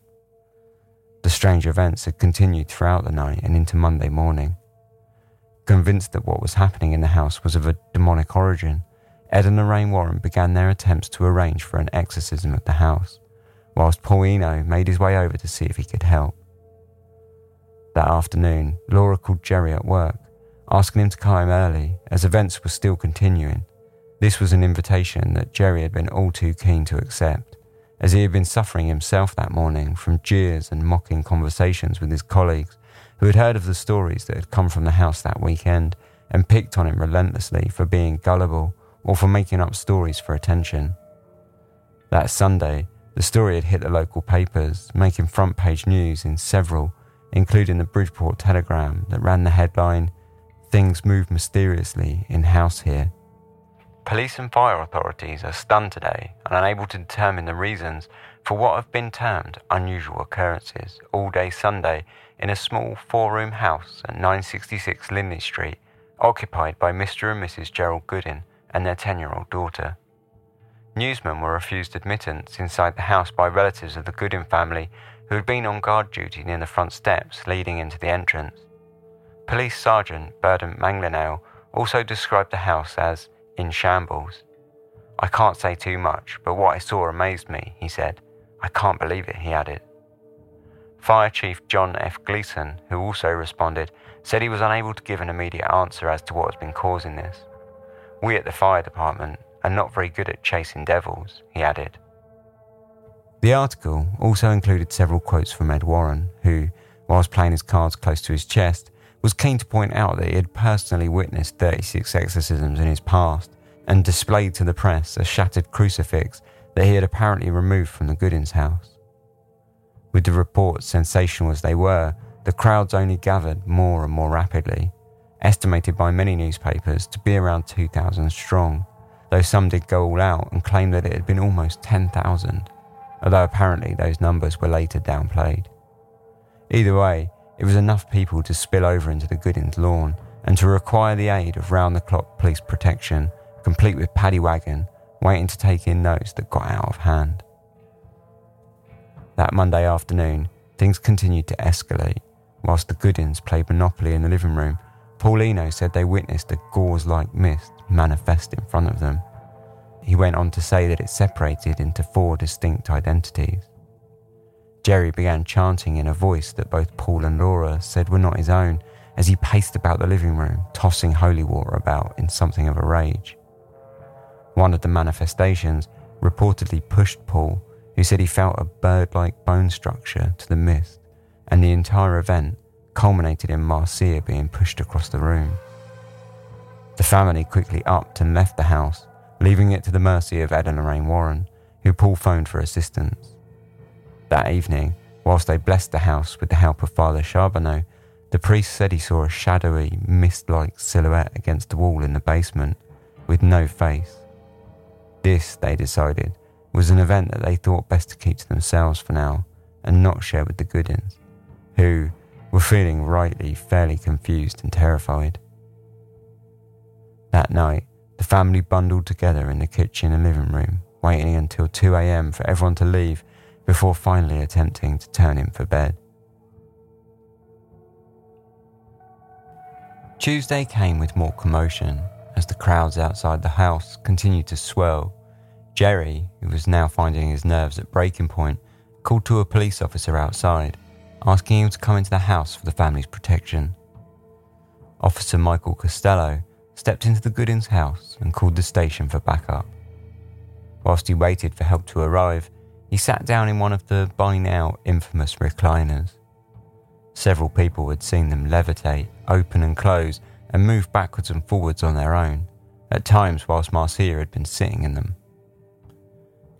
The strange events had continued throughout the night and into Monday morning. Convinced that what was happening in the house was of a demonic origin, Ed and Lorraine Warren began their attempts to arrange for an exorcism of the house, whilst Paul Eno made his way over to see if he could help. That afternoon, Laura called Jerry at work, asking him to come early as events were still continuing. This was an invitation that Jerry had been all too keen to accept, as he had been suffering himself that morning from jeers and mocking conversations with his colleagues who had heard of the stories that had come from the house that weekend and picked on him relentlessly for being gullible or for making up stories for attention. That Sunday, the story had hit the local papers, making front page news in several, including the Bridgeport Telegram that ran the headline Things Move Mysteriously in House Here. Police and fire authorities are stunned today and unable to determine the reasons for what have been termed unusual occurrences all day Sunday in a small four room house at 966 Lindley Street, occupied by Mr. and Mrs. Gerald Goodin and their 10 year old daughter. Newsmen were refused admittance inside the house by relatives of the Goodin family who had been on guard duty near the front steps leading into the entrance. Police Sergeant Burdon Manglinale also described the house as in shambles. I can't say too much, but what I saw amazed me, he said. I can't believe it, he added. Fire Chief John F. Gleason, who also responded, said he was unable to give an immediate answer as to what has been causing this. We at the fire department are not very good at chasing devils, he added. The article also included several quotes from Ed Warren, who, whilst playing his cards close to his chest, was keen to point out that he had personally witnessed 36 exorcisms in his past and displayed to the press a shattered crucifix that he had apparently removed from the Goodins' house. With the reports sensational as they were, the crowds only gathered more and more rapidly, estimated by many newspapers to be around 2,000 strong, though some did go all out and claim that it had been almost 10,000, although apparently those numbers were later downplayed. Either way, it was enough people to spill over into the Goodins' lawn and to require the aid of round the clock police protection, complete with paddy wagon, waiting to take in those that got out of hand. That Monday afternoon, things continued to escalate. Whilst the Goodins played Monopoly in the living room, Paul Eno said they witnessed a gauze like mist manifest in front of them. He went on to say that it separated into four distinct identities. Jerry began chanting in a voice that both Paul and Laura said were not his own as he paced about the living room, tossing holy water about in something of a rage. One of the manifestations reportedly pushed Paul, who said he felt a bird like bone structure to the mist, and the entire event culminated in Marcia being pushed across the room. The family quickly upped and left the house, leaving it to the mercy of Ed and Lorraine Warren, who Paul phoned for assistance. That evening, whilst they blessed the house with the help of Father Charbonneau, The priest said he saw a shadowy, mist like silhouette against the wall in the basement with no face. This, they decided, was an event that they thought best to keep to themselves for now and not share with the Goodins, who were feeling rightly fairly confused and terrified. That night, the family bundled together in the kitchen and living room, waiting until 2 a.m. for everyone to leave before finally attempting to turn him for bed. Tuesday came with more commotion as the crowds outside the house continued to swell. Jerry, who was now finding his nerves at breaking point, called to a police officer outside, asking him to come into the house for the family's protection. Officer Michael Costello stepped into the Goodins' house and called the station for backup. Whilst he waited for help to arrive, he sat down in one of the by now infamous recliners. Several people had seen them levitate, open and close, and move backwards and forwards on their own, at times whilst Marcia had been sitting in them.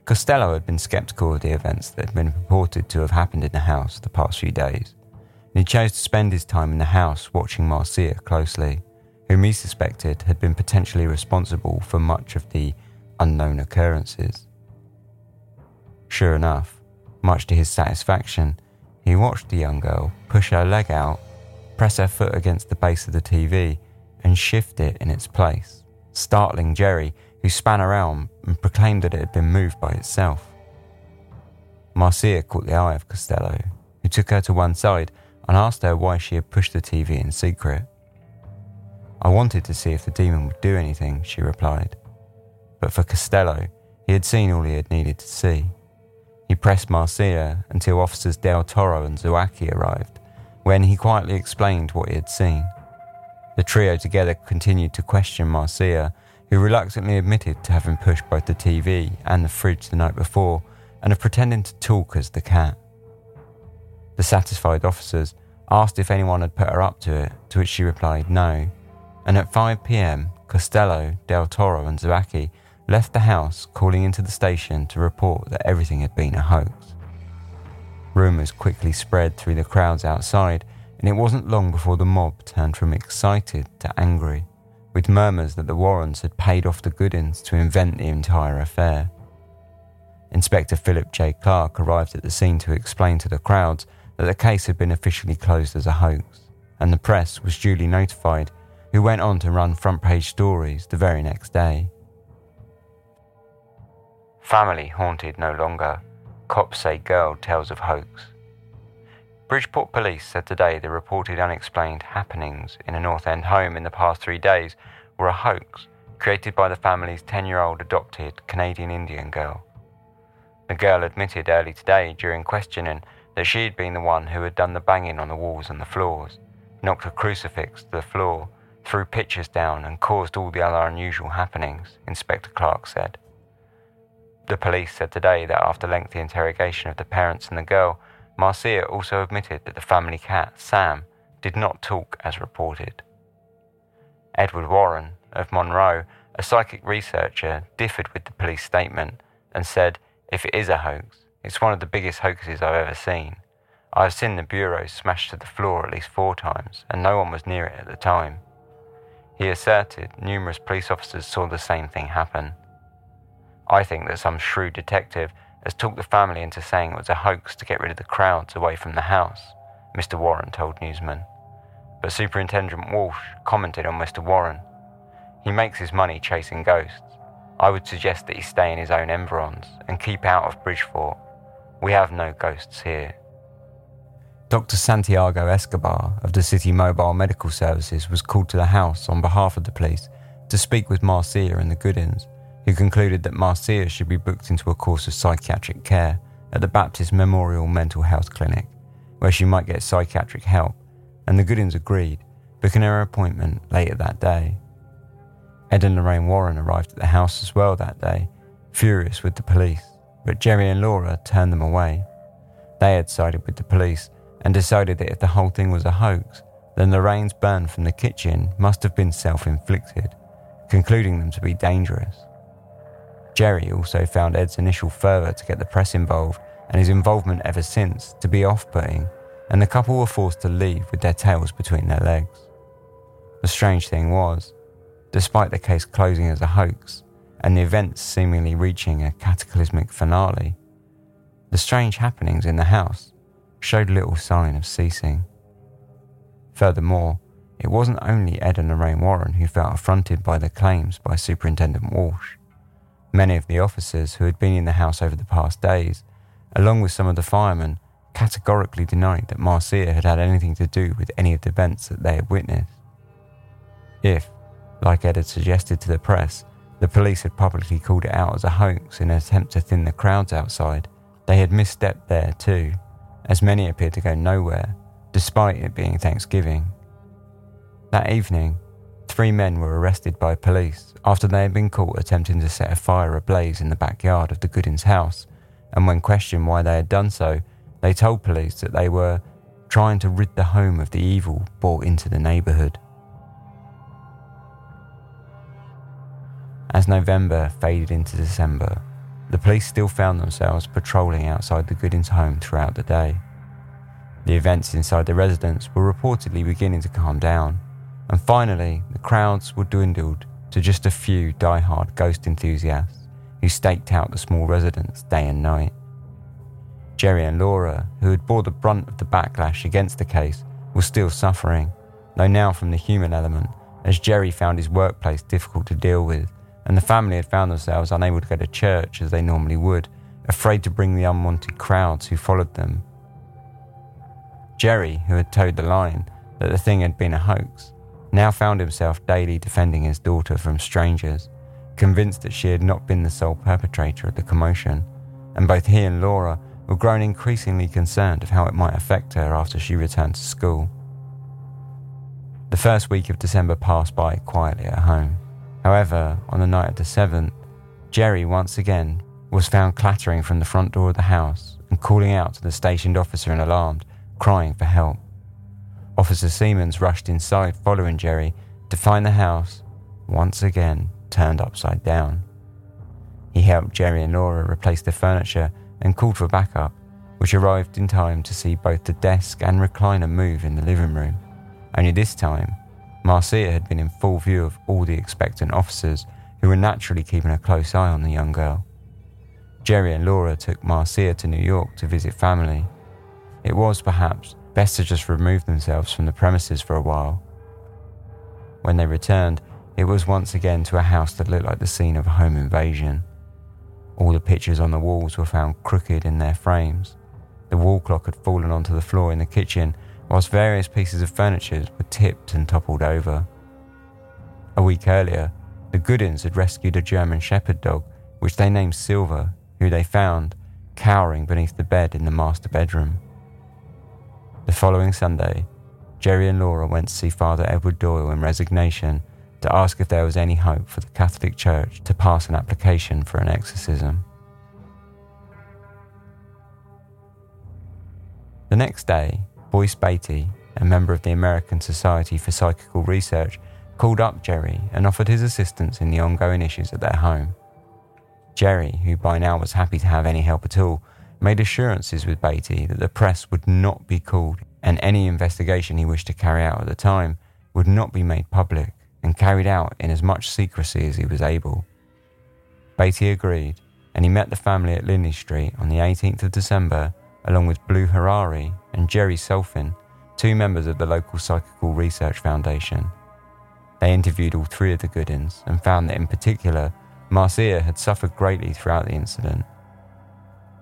Costello had been sceptical of the events that had been purported to have happened in the house the past few days, and he chose to spend his time in the house watching Marcia closely, whom he suspected had been potentially responsible for much of the unknown occurrences. Sure enough, much to his satisfaction, he watched the young girl push her leg out, press her foot against the base of the TV, and shift it in its place, startling Jerry, who span around and proclaimed that it had been moved by itself. Marcia caught the eye of Costello, who took her to one side and asked her why she had pushed the TV in secret. I wanted to see if the demon would do anything, she replied. But for Costello, he had seen all he had needed to see. He pressed Marcia until officers Del Toro and Zouaki arrived, when he quietly explained what he had seen. The trio together continued to question Marcia, who reluctantly admitted to having pushed both the TV and the fridge the night before and of pretending to talk as the cat. The satisfied officers asked if anyone had put her up to it, to which she replied no, and at 5 pm, Costello, Del Toro, and Zouaki left the house, calling into the station to report that everything had been a hoax. Rumours quickly spread through the crowds outside, and it wasn't long before the mob turned from excited to angry, with murmurs that the Warrens had paid off the Goodins to invent the entire affair. Inspector Philip J. Clark arrived at the scene to explain to the crowds that the case had been officially closed as a hoax, and the press was duly notified, who went on to run front page stories the very next day. Family haunted no longer. Cops say girl tells of hoax. Bridgeport police said today the reported unexplained happenings in a North End home in the past three days were a hoax created by the family's 10 year old adopted Canadian Indian girl. The girl admitted early today during questioning that she had been the one who had done the banging on the walls and the floors, knocked a crucifix to the floor, threw pictures down, and caused all the other unusual happenings, Inspector Clark said. The police said today that after lengthy interrogation of the parents and the girl, Marcia also admitted that the family cat, Sam, did not talk as reported. Edward Warren of Monroe, a psychic researcher, differed with the police statement and said, If it is a hoax, it's one of the biggest hoaxes I've ever seen. I have seen the bureau smashed to the floor at least four times, and no one was near it at the time. He asserted numerous police officers saw the same thing happen. I think that some shrewd detective has talked the family into saying it was a hoax to get rid of the crowds away from the house, Mr. Warren told newsmen. But Superintendent Walsh commented on Mr. Warren. He makes his money chasing ghosts. I would suggest that he stay in his own environs and keep out of Bridgeport. We have no ghosts here. Dr. Santiago Escobar of the City Mobile Medical Services was called to the house on behalf of the police to speak with Marcia and the Goodins who concluded that Marcia should be booked into a course of psychiatric care at the Baptist Memorial Mental Health Clinic, where she might get psychiatric help, and the Goodins agreed, booking her appointment later that day. Ed and Lorraine Warren arrived at the house as well that day, furious with the police, but Jerry and Laura turned them away. They had sided with the police and decided that if the whole thing was a hoax, then Lorraine's burn from the kitchen must have been self inflicted, concluding them to be dangerous. Jerry also found Ed's initial fervour to get the press involved and his involvement ever since to be off putting, and the couple were forced to leave with their tails between their legs. The strange thing was, despite the case closing as a hoax and the events seemingly reaching a cataclysmic finale, the strange happenings in the house showed little sign of ceasing. Furthermore, it wasn't only Ed and Lorraine Warren who felt affronted by the claims by Superintendent Walsh. Many of the officers who had been in the house over the past days, along with some of the firemen, categorically denied that Marcia had had anything to do with any of the events that they had witnessed. If, like Ed had suggested to the press, the police had publicly called it out as a hoax in an attempt to thin the crowds outside, they had misstepped there too, as many appeared to go nowhere, despite it being Thanksgiving. That evening, three men were arrested by police after they had been caught attempting to set a fire ablaze in the backyard of the Goodins' house, and when questioned why they had done so, they told police that they were trying to rid the home of the evil brought into the neighbourhood. As November faded into December, the police still found themselves patrolling outside the Goodins' home throughout the day. The events inside the residence were reportedly beginning to calm down, and finally the crowds were dwindled to just a few die-hard ghost enthusiasts who staked out the small residence day and night. Jerry and Laura, who had bore the brunt of the backlash against the case, were still suffering, though now from the human element, as Jerry found his workplace difficult to deal with and the family had found themselves unable to go to church as they normally would, afraid to bring the unwanted crowds who followed them. Jerry, who had toed the line that the thing had been a hoax, now found himself daily defending his daughter from strangers, convinced that she had not been the sole perpetrator of the commotion, and both he and Laura were grown increasingly concerned of how it might affect her after she returned to school. The first week of December passed by quietly at home. However, on the night of the 7th, Jerry once again was found clattering from the front door of the house and calling out to the stationed officer in alarmed, crying for help. Officer Siemens rushed inside following Jerry to find the house once again turned upside down. He helped Jerry and Laura replace the furniture and called for backup, which arrived in time to see both the desk and recliner move in the living room. Only this time, Marcia had been in full view of all the expectant officers who were naturally keeping a close eye on the young girl. Jerry and Laura took Marcia to New York to visit family. It was, perhaps, best to just remove themselves from the premises for a while. When they returned, it was once again to a house that looked like the scene of a home invasion. All the pictures on the walls were found crooked in their frames. The wall clock had fallen onto the floor in the kitchen whilst various pieces of furniture were tipped and toppled over. A week earlier, the Goodins had rescued a German Shepherd dog, which they named Silver, who they found cowering beneath the bed in the master bedroom. The following Sunday, Jerry and Laura went to see Father Edward Doyle in resignation to ask if there was any hope for the Catholic Church to pass an application for an exorcism. The next day, Boyce Beatty, a member of the American Society for Psychical Research, called up Jerry and offered his assistance in the ongoing issues at their home. Jerry, who by now was happy to have any help at all, made assurances with Beatty that the press would not be called and any investigation he wished to carry out at the time would not be made public and carried out in as much secrecy as he was able. Beatty agreed, and he met the family at Lindley Street on the 18th of December along with Blue Harary and Jerry Solfvin, two members of the local Psychical Research Foundation. They interviewed all three of the Goodins and found that, in particular, Marcia had suffered greatly throughout the incident.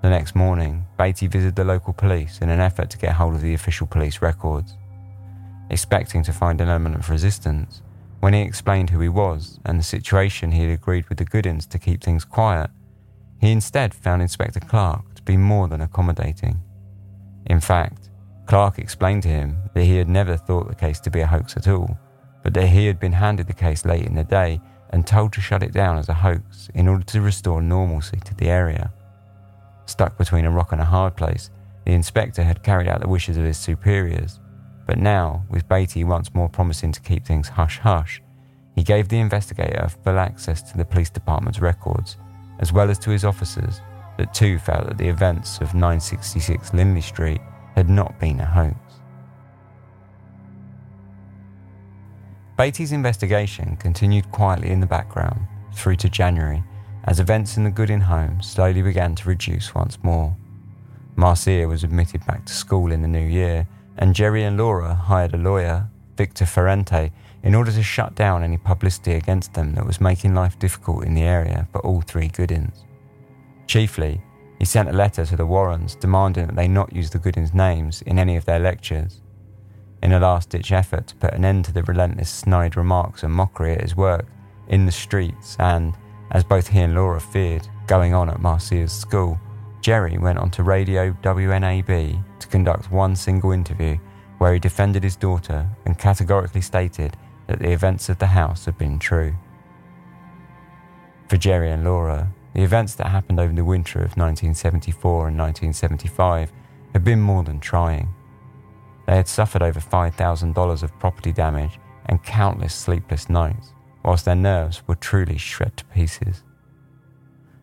The next morning, Beatty visited the local police in an effort to get hold of the official police records. Expecting to find an element of resistance, when he explained who he was and the situation he had agreed with the Goodins to keep things quiet, he instead found Inspector Clark to be more than accommodating. In fact, Clark explained to him that he had never thought the case to be a hoax at all, but that he had been handed the case late in the day and told to shut it down as a hoax in order to restore normalcy to the area. Stuck between a rock and a hard place, the inspector had carried out the wishes of his superiors, but now, with Beatty once more promising to keep things hush hush, he gave the investigator full access to the police department's records, as well as to his officers, that too felt that the events of 966 Lindley Street had not been a hoax. Beatty's investigation continued quietly in the background through to January as events in the Goodin home slowly began to reduce once more. Marcia was admitted back to school in the new year, and Jerry and Laura hired a lawyer, Victor Ferrante, in order to shut down any publicity against them that was making life difficult in the area for all three Goodins. Chiefly, he sent a letter to the Warrens demanding that they not use the Goodins' names in any of their lectures. In a last ditch effort to put an end to the relentless snide remarks and mockery at his work in the streets and, as both he and Laura feared, going on at Marcia's school, Jerry went on to Radio WNAB to conduct one single interview where he defended his daughter and categorically stated that the events of the house had been true. For Jerry and Laura, the events that happened over the winter of 1974 and 1975 had been more than trying. They had suffered over $5,000 of property damage and countless sleepless nights, whilst their nerves were truly shred to pieces.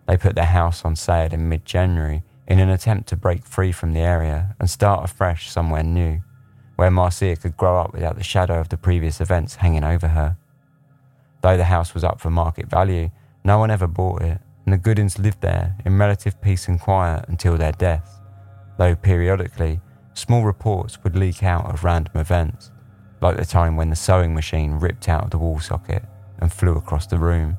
They put their house on sale in mid January in an attempt to break free from the area and start afresh somewhere new where Marcia could grow up without the shadow of the previous events hanging over her. Though the house was up for market value, no one ever bought it, and the Goodins lived there in relative peace and quiet until their death, though periodically, small reports would leak out of random events, like the time when the sewing machine ripped out of the wall socket and flew across the room,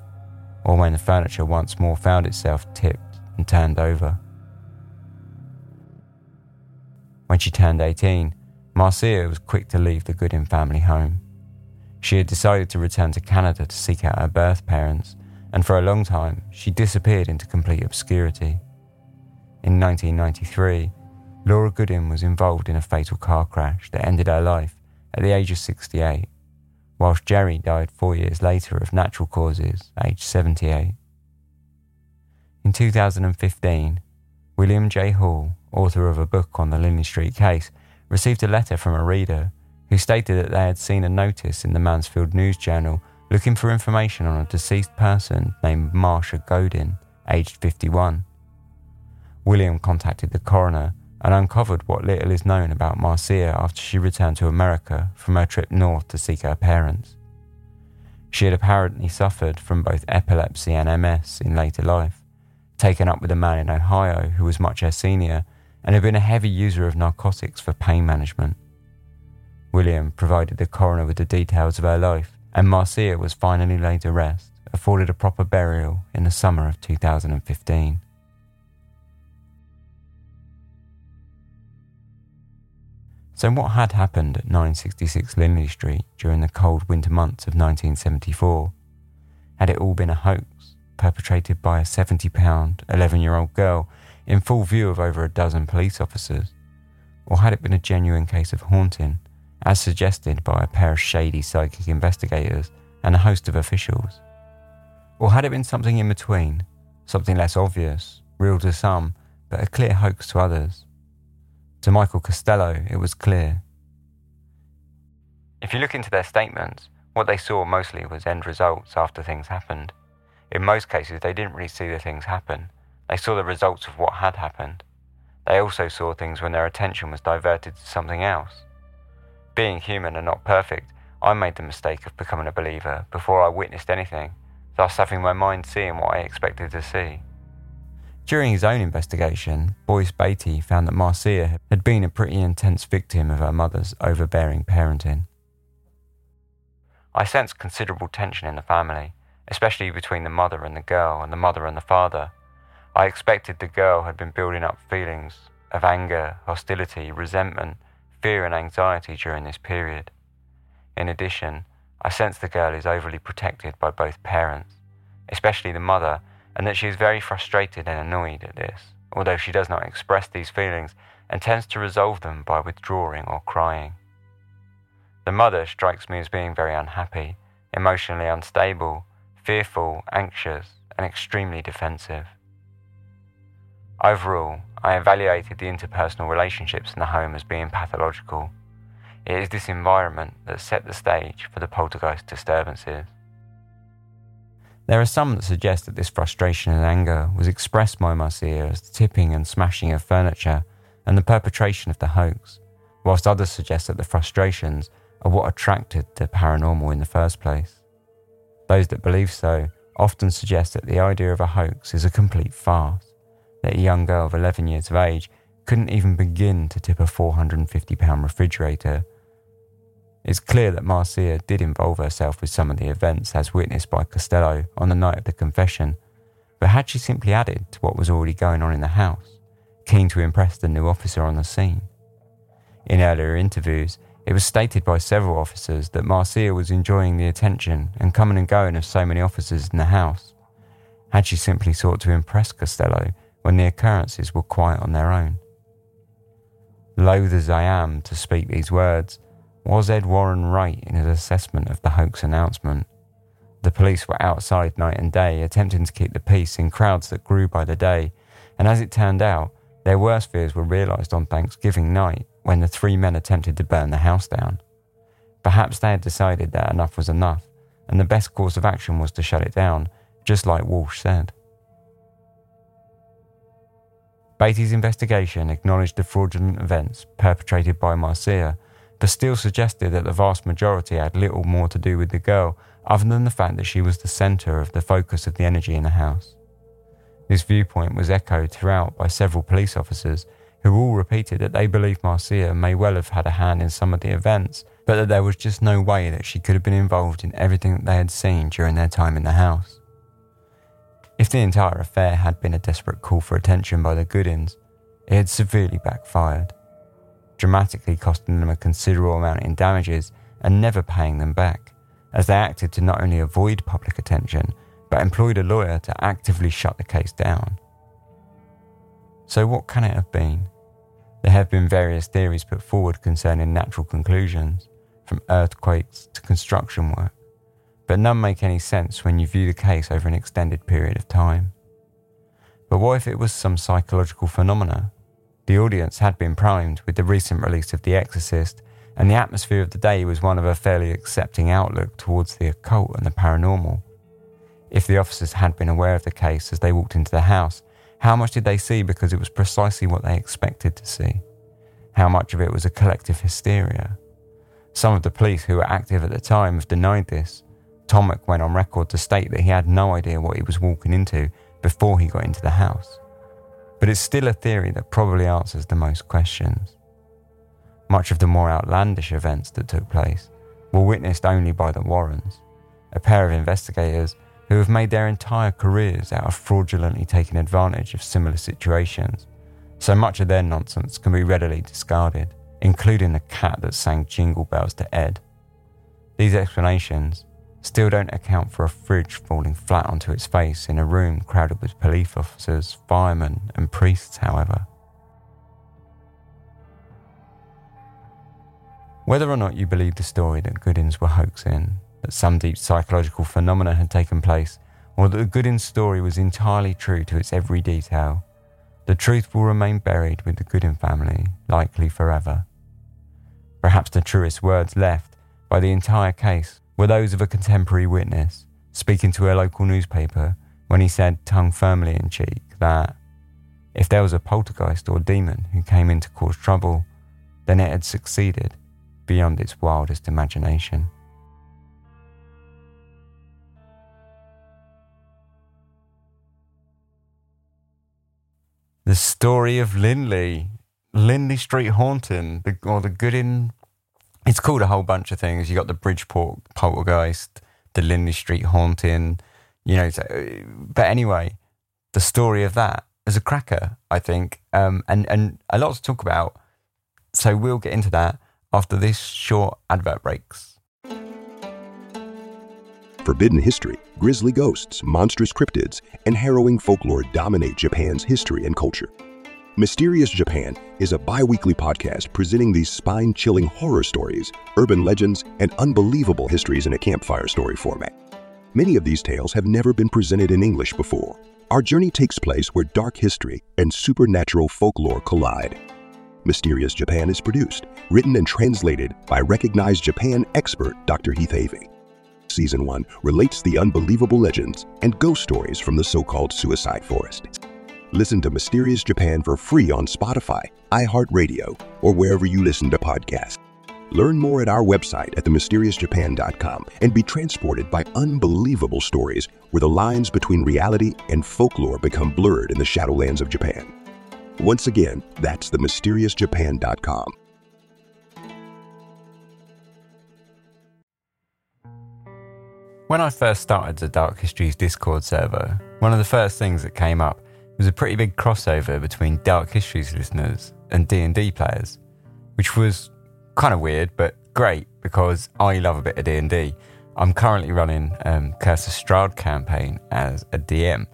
or when the furniture once more found itself tipped and turned over. When she turned 18, Marcia was quick to leave the Goodin family home. She had decided to return to Canada to seek out her birth parents, and for a long time she disappeared into complete obscurity. In 1993, Laura Goodin was involved in a fatal car crash that ended her life at the age of 68, whilst Jerry died four years later of natural causes, aged 78. In 2015, William J. Hall, author of a book on the Lindley Street case, received a letter from a reader who stated that they had seen a notice in the Mansfield News Journal looking for information on a deceased person named Marsha Godin, aged 51. William contacted the coroner and uncovered what little is known about Marcia after she returned to America from her trip north to seek her parents. She had apparently suffered from both epilepsy and MS in later life, taken up with a man in Ohio who was much her senior and had been a heavy user of narcotics for pain management. William provided the coroner with the details of her life, and Marcia was finally laid to rest, afforded a proper burial in the summer of 2015. So, what had happened at 966 Lindley Street during the cold winter months of 1974? Had it all been a hoax perpetrated by a 70 pound, 11 year old girl in full view of over a dozen police officers? Or had it been a genuine case of haunting, as suggested by a pair of shady psychic investigators and a host of officials? Or had it been something in between, something less obvious, real to some, but a clear hoax to others? To Michael Costello, it was clear. If you look into their statements, what they saw mostly was end results after things happened. In most cases, they didn't really see the things happen. They saw the results of what had happened. They also saw things when their attention was diverted to something else. Being human and not perfect, I made the mistake of becoming a believer before I witnessed anything, thus having my mind seeing what I expected to see. During his own investigation, Boyce Beatty found that Marcia had been a pretty intense victim of her mother's overbearing parenting. I sensed considerable tension in the family, especially between the mother and the girl and the mother and the father. I expected the girl had been building up feelings of anger, hostility, resentment, fear, and anxiety during this period. In addition, I sense the girl is overly protected by both parents, especially the mother, and that she is very frustrated and annoyed at this, although she does not express these feelings and tends to resolve them by withdrawing or crying. The mother strikes me as being very unhappy, emotionally unstable, fearful, anxious, and extremely defensive. Overall, I evaluated the interpersonal relationships in the home as being pathological. It is this environment that set the stage for the poltergeist disturbances. There are some that suggest that this frustration and anger was expressed by Marcia as the tipping and smashing of furniture and the perpetration of the hoax, whilst others suggest that the frustrations are what attracted the paranormal in the first place. Those that believe so often suggest that the idea of a hoax is a complete farce, that a young girl of 11 years of age couldn't even begin to tip a 450 pound refrigerator. It's clear that Marcia did involve herself with some of the events as witnessed by Costello on the night of the confession, but had she simply added to what was already going on in the house, keen to impress the new officer on the scene? In earlier interviews, it was stated by several officers that Marcia was enjoying the attention and coming and going of so many officers in the house. Had she simply sought to impress Costello when the occurrences were quiet on their own? Loath as I am to speak these words, was Ed Warren right in his assessment of the hoax announcement? The police were outside night and day, attempting to keep the peace in crowds that grew by the day, and as it turned out, their worst fears were realised on Thanksgiving night when the three men attempted to burn the house down. Perhaps they had decided that enough was enough, and the best course of action was to shut it down, just like Walsh said. Batey's investigation acknowledged the fraudulent events perpetrated by Marcia, but still suggested that the vast majority had little more to do with the girl other than the fact that she was the centre of the focus of the energy in the house. This viewpoint was echoed throughout by several police officers who all repeated that they believed Marcia may well have had a hand in some of the events, but that there was just no way that she could have been involved in everything that they had seen during their time in the house. If the entire affair had been a desperate call for attention by the Goodins, it had severely backfired, dramatically costing them a considerable amount in damages and never paying them back, as they acted to not only avoid public attention, but employed a lawyer to actively shut the case down. So, what can it have been? There have been various theories put forward concerning natural conclusions, from earthquakes to construction work, but none make any sense when you view the case over an extended period of time. But what if it was some psychological phenomena? The audience had been primed with the recent release of The Exorcist, and the atmosphere of the day was one of a fairly accepting outlook towards the occult and the paranormal. If the officers had been aware of the case as they walked into the house, how much did they see because it was precisely what they expected to see? How much of it was a collective hysteria? Some of the police who were active at the time have denied this. Tomek went on record to state that he had no idea what he was walking into before he got into the house. But it's still a theory that probably answers the most questions. Much of the more outlandish events that took place were witnessed only by the Warrens, a pair of investigators who have made their entire careers out of fraudulently taking advantage of similar situations. So much of their nonsense can be readily discarded, including the cat that sang jingle bells to Ed. These explanations still don't account for a fridge falling flat onto its face in a room crowded with police officers, firemen, and priests, however. Whether or not you believe the story that Goodins were hoaxing that some deep psychological phenomena had taken place, or that the Goodin story was entirely true to its every detail. The truth will remain buried with the Goodin family, likely forever. Perhaps the truest words left by the entire case were those of a contemporary witness speaking to a local newspaper when he said, tongue firmly in cheek, that if there was a poltergeist or demon who came in to cause trouble, then it had succeeded beyond its wildest imagination. The story of Lindley, Lindley Street haunting, the, or the Goodin. It's called a whole bunch of things. You got the Bridgeport poltergeist, the Lindley Street haunting, you know. So, but anyway, the story of that is a cracker, I think, um, and and a lot to talk about. So we'll get into that after this short advert breaks. Forbidden history, grisly ghosts, monstrous cryptids, and harrowing folklore dominate Japan's history and culture. Mysterious Japan is a bi weekly podcast presenting these spine chilling horror stories, urban legends, and unbelievable histories in a campfire story format. Many of these tales have never been presented in English before. Our journey takes place where dark history and supernatural folklore collide. Mysterious Japan is produced, written, and translated by recognized Japan expert Dr. Heath Avey. Season 1 relates the unbelievable legends and ghost stories from the so called suicide forest. Listen to Mysterious Japan for free on Spotify, iHeartRadio, or wherever you listen to podcasts. Learn more at our website at themysteriousjapan.com and be transported by unbelievable stories where the lines between reality and folklore become blurred in the shadowlands of Japan. Once again, that's themysteriousjapan.com. When I first started the Dark Histories Discord server, one of the first things that came up was a pretty big crossover between Dark Histories listeners and D&D players, which was kind of weird but great because I love a bit of D&D. I'm currently running um, Curse of Strahd campaign as a DM,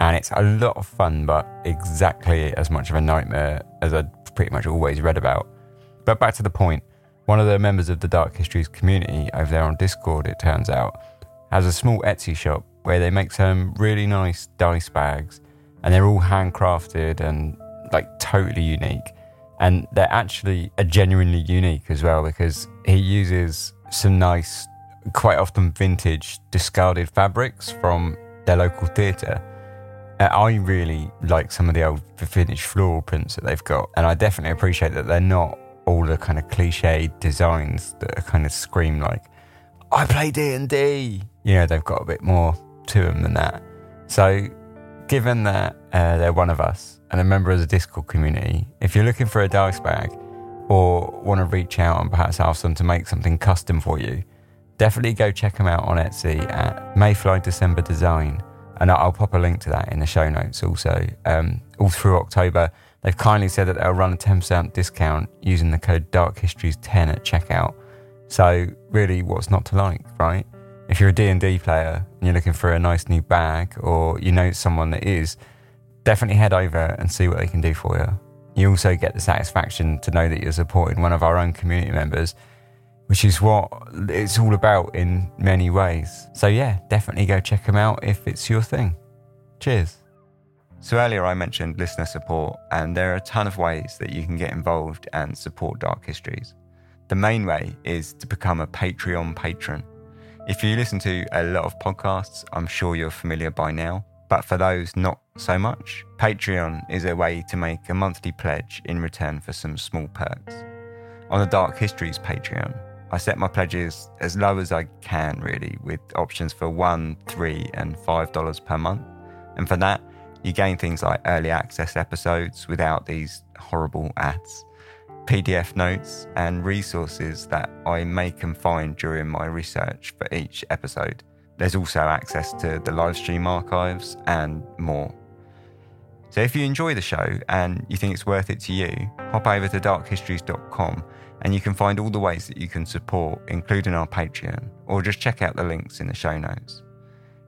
and it's a lot of fun, but exactly as much of a nightmare as I'd pretty much always read about. But back to the point, one of the members of the Dark Histories community over there on Discord, it turns out, has a small Etsy shop where they make some really nice dice bags, and they're all handcrafted and like totally unique. And they're actually a genuinely unique as well because he uses some nice, quite often vintage, discarded fabrics from their local theatre. Uh, I really like some of the old vintage floral prints that they've got, and I definitely appreciate that they're not all the kind of cliched designs that are kind of scream like, "I play D and D." You know, they've got a bit more to them than that. So, given that uh, they're one of us and a member of the Discord community, if you're looking for a dice bag or want to reach out and perhaps ask them to make something custom for you, definitely go check them out on Etsy at Mayfly December Design. And I'll pop a link to that in the show notes also. Um, all through October, they've kindly said that they'll run a 10% discount using the code DarkHistories10 at checkout. So, really, what's not to like, right? If you're a D&D player and you're looking for a nice new bag or you know someone that is, definitely head over and see what they can do for you. You also get the satisfaction to know that you're supporting one of our own community members, which is what it's all about in many ways. So, yeah, definitely go check them out if it's your thing. Cheers. So, earlier I mentioned listener support, and there are a ton of ways that you can get involved and support Dark Histories. The main way is to become a Patreon patron. If you listen to a lot of podcasts, I'm sure you're familiar by now. But for those not so much, Patreon is a way to make a monthly pledge in return for some small perks. On the Dark Histories Patreon, I set my pledges as low as I can, really, with options for one, three, and five dollars per month. And for that, you gain things like early access episodes without these horrible ads, PDF notes, and resources that I make and find during my research for each episode. There's also access to the live stream archives and more. So if you enjoy the show and you think it's worth it to you, hop over to darkhistories.com and you can find all the ways that you can support, including our Patreon, or just check out the links in the show notes.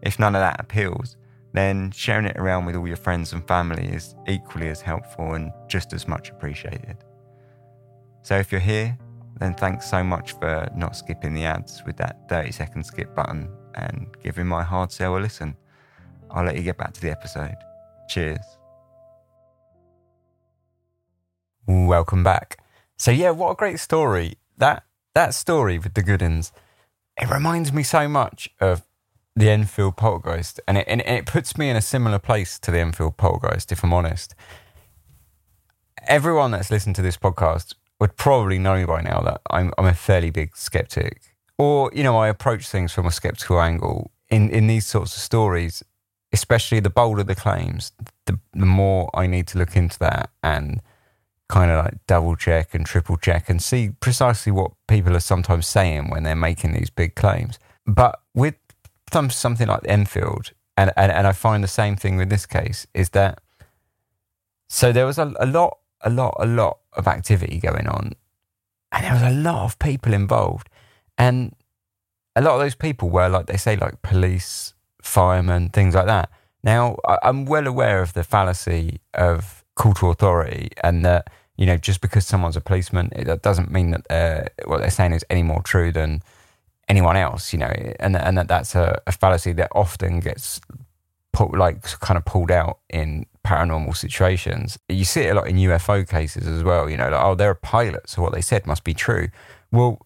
If none of that appeals, then sharing it around with all your friends and family is equally as helpful and just as much appreciated. So if you're here, then thanks so much for not skipping the ads with that 30 second skip button and giving my hard sell a listen. I'll let you get back to the episode. Cheers. Welcome back. So yeah, what a great story. That that story with the Goodins, it reminds me so much of the Enfield Poltergeist, and it and it puts me in a similar place to the Enfield Poltergeist, if I'm honest. Everyone that's listened to this podcast would probably know by now that I'm I'm a fairly big skeptic, or you know, I approach things from a skeptical angle. In in these sorts of stories, especially the bolder the claims, the the more I need to look into that and kind of like double check and triple check and see precisely what people are sometimes saying when they're making these big claims. But with some, something like Enfield, and, and, and I find the same thing with this case, is that so there was a, a lot, a lot, a lot of activity going on, and there was a lot of people involved. And a lot of those people were, like they say, like police, firemen, things like that. Now, I'm well aware of the fallacy of to authority and that, you know, just because someone's a policeman, it doesn't mean that uh, what they're saying is any more true than anyone else, you know, and, and that that's a, a fallacy that often gets put, like, kind of pulled out in paranormal situations. You see it a lot in UFO cases as well, you know, like, oh, they're a pilot, so what they said must be true. Well,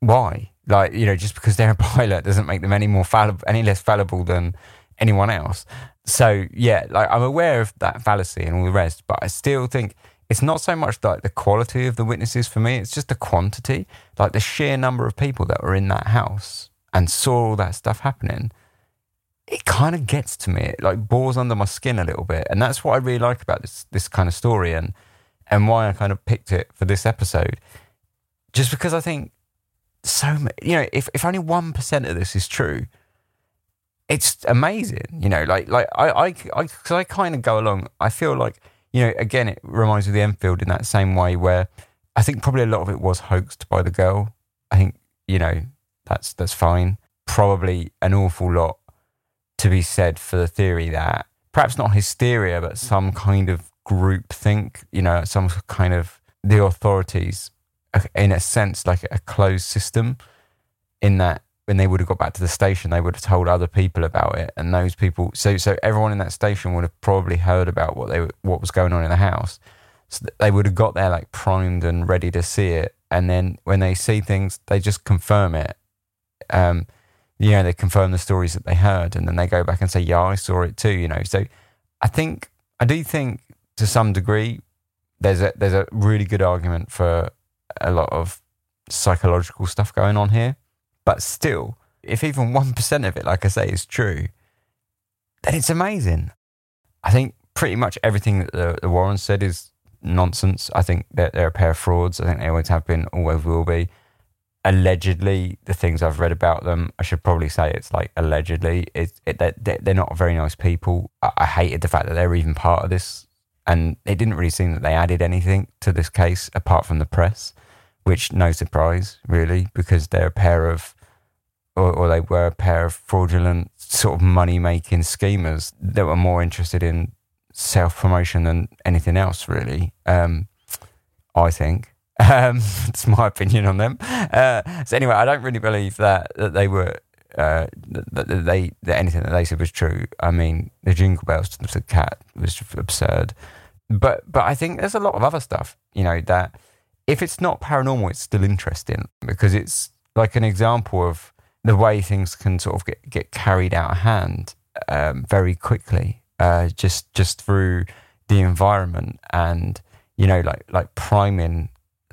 why? Like, you know, just because they're a pilot doesn't make them any more fallible, any less fallible than anyone else. So yeah, like I'm aware of that fallacy and all the rest, but I still think it's not so much like the quality of the witnesses for me, it's just the quantity, like the sheer number of people that were in that house and saw all that stuff happening. It kind of gets to me, it like bores under my skin a little bit. And that's what I really like about this this kind of story and and why I kind of picked it for this episode. Just because I think so you know, if, if only one percent of this is true, it's amazing. You know, like like I I I, cause I kind of go along. I feel like you know, again, it reminds me of the Enfield in that same way where I think probably a lot of it was hoaxed by the girl. I think you know that's that's fine. Probably an awful lot to be said for the theory that perhaps not hysteria, but some kind of group think. You know, some kind of the authorities, in a sense, like a closed system, in that when they would have got back to the station, they would have told other people about it, and those people. So, so everyone in that station would have probably heard about what they what was going on in the house. So they would have got there like primed and ready to see it, and then when they see things, they just confirm it. Um, you know, they confirm the stories that they heard, and then they go back and say, "Yeah, I saw it too." You know, so I think I do think to some degree there's a there's a really good argument for a lot of psychological stuff going on here. But still, if even 1% of it, like I say, is true, then it's amazing. I think pretty much everything that the, the Warren said is nonsense. I think that they're a pair of frauds. I think they always have been, always will be. Allegedly, the things I've read about them, I should probably say it's like allegedly, it, it, they're, they're not very nice people. I, I hated the fact that they were even part of this. And it didn't really seem that they added anything to this case apart from the press which no surprise really because they're a pair of or, or they were a pair of fraudulent sort of money making schemers that were more interested in self promotion than anything else really um, I think um, it's my opinion on them. Uh, so anyway I don't really believe that that they were uh, that, that they that anything that they said was true. I mean the jingle bells to the cat was absurd. But but I think there's a lot of other stuff you know that if it's not paranormal, it's still interesting because it's like an example of the way things can sort of get, get carried out of hand um, very quickly, uh, just just through the environment and you know like like priming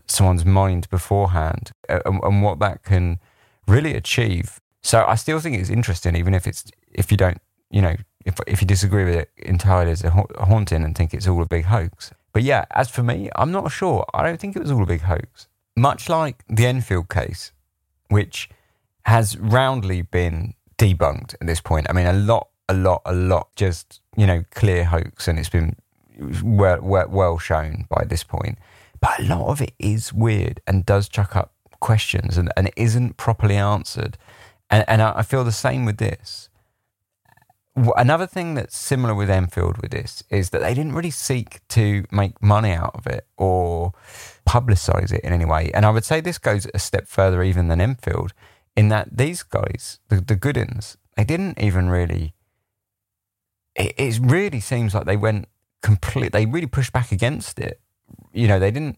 someone's mind beforehand uh, and, and what that can really achieve. So I still think it's interesting, even if it's if you don't you know if if you disagree with it entirely as a haunting and think it's all a big hoax. But yeah, as for me, I'm not sure. I don't think it was all a big hoax. Much like the Enfield case, which has roundly been debunked at this point. I mean, a lot, a lot, a lot, just, you know, clear hoax, and it's been well, well, well shown by this point. But a lot of it is weird and does chuck up questions and, and isn't properly answered. And, and I feel the same with this another thing that's similar with Enfield with this is that they didn't really seek to make money out of it or publicize it in any way. And I would say this goes a step further even than Enfield in that these guys, the, the Goodins, they didn't even really. It, it really seems like they went complete. They really pushed back against it. You know, they didn't.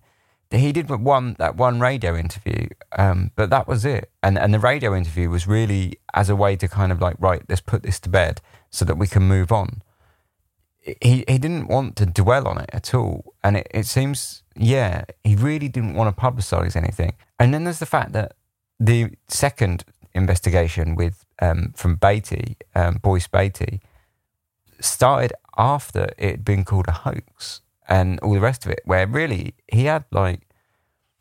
He did one that one radio interview, um, but that was it. And and the radio interview was really as a way to kind of like right, let's put this to bed so that we can move on. He he didn't want to dwell on it at all, and it, it seems yeah he really didn't want to publicise anything. And then there's the fact that the second investigation with um, from Batey, um, Boyce Batey, started after it had been called a hoax and all the rest of it, where really he had like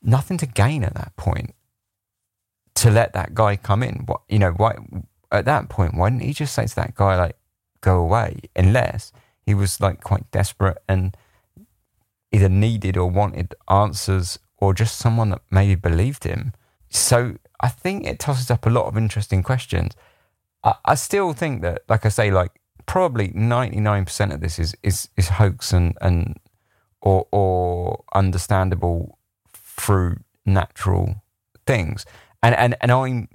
nothing to gain at that point to let that guy come in. What you know, why at that point, why didn't he just say to that guy like, go away unless he was like quite desperate and either needed or wanted answers or just someone that maybe believed him. So I think it tosses up a lot of interesting questions. I, I still think that, like I say, like probably 99% of this is, is, is hoax and, and or, or understandable through natural things. And, and, and I'm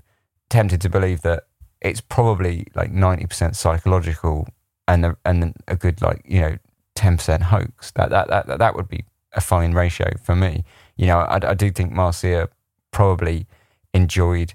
tempted to believe that it's probably like 90% psychological and a, and a good like you know 10% hoax that, that that that would be a fine ratio for me you know i, I do think marcia probably enjoyed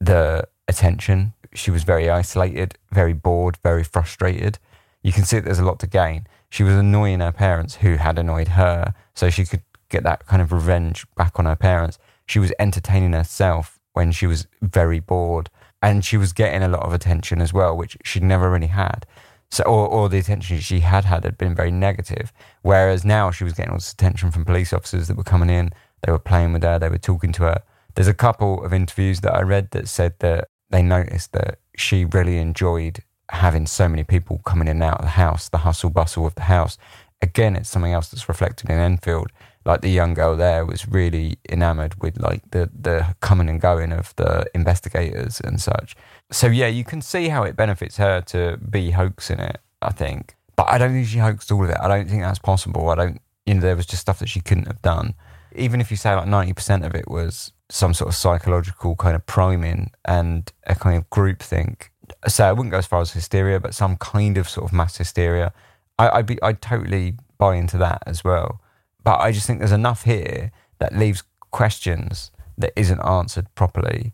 the attention. She was very isolated, very bored, very frustrated. You can see that there's a lot to gain. She was annoying her parents who had annoyed her, so she could get that kind of revenge back on her parents. She was entertaining herself when she was very bored, and she was getting a lot of attention as well, which she never really had. So, or, the attention she had had had been very negative. Whereas now she was getting all this attention from police officers that were coming in. They were playing with her. They were talking to her. There's a couple of interviews that I read that said that they noticed that she really enjoyed having so many people coming in and out of the house, the hustle bustle of the house. Again, it's something else that's reflected in Enfield. Like the young girl there was really enamored with like the the coming and going of the investigators and such. So yeah, you can see how it benefits her to be hoaxing it. I think, but I don't think she hoaxed all of it. I don't think that's possible. I don't. You know, there was just stuff that she couldn't have done. Even if you say like ninety percent of it was some sort of psychological kind of priming and a kind of group think. So I wouldn't go as far as hysteria, but some kind of sort of mass hysteria. I, I'd be, I'd totally buy into that as well. But I just think there's enough here that leaves questions that isn't answered properly,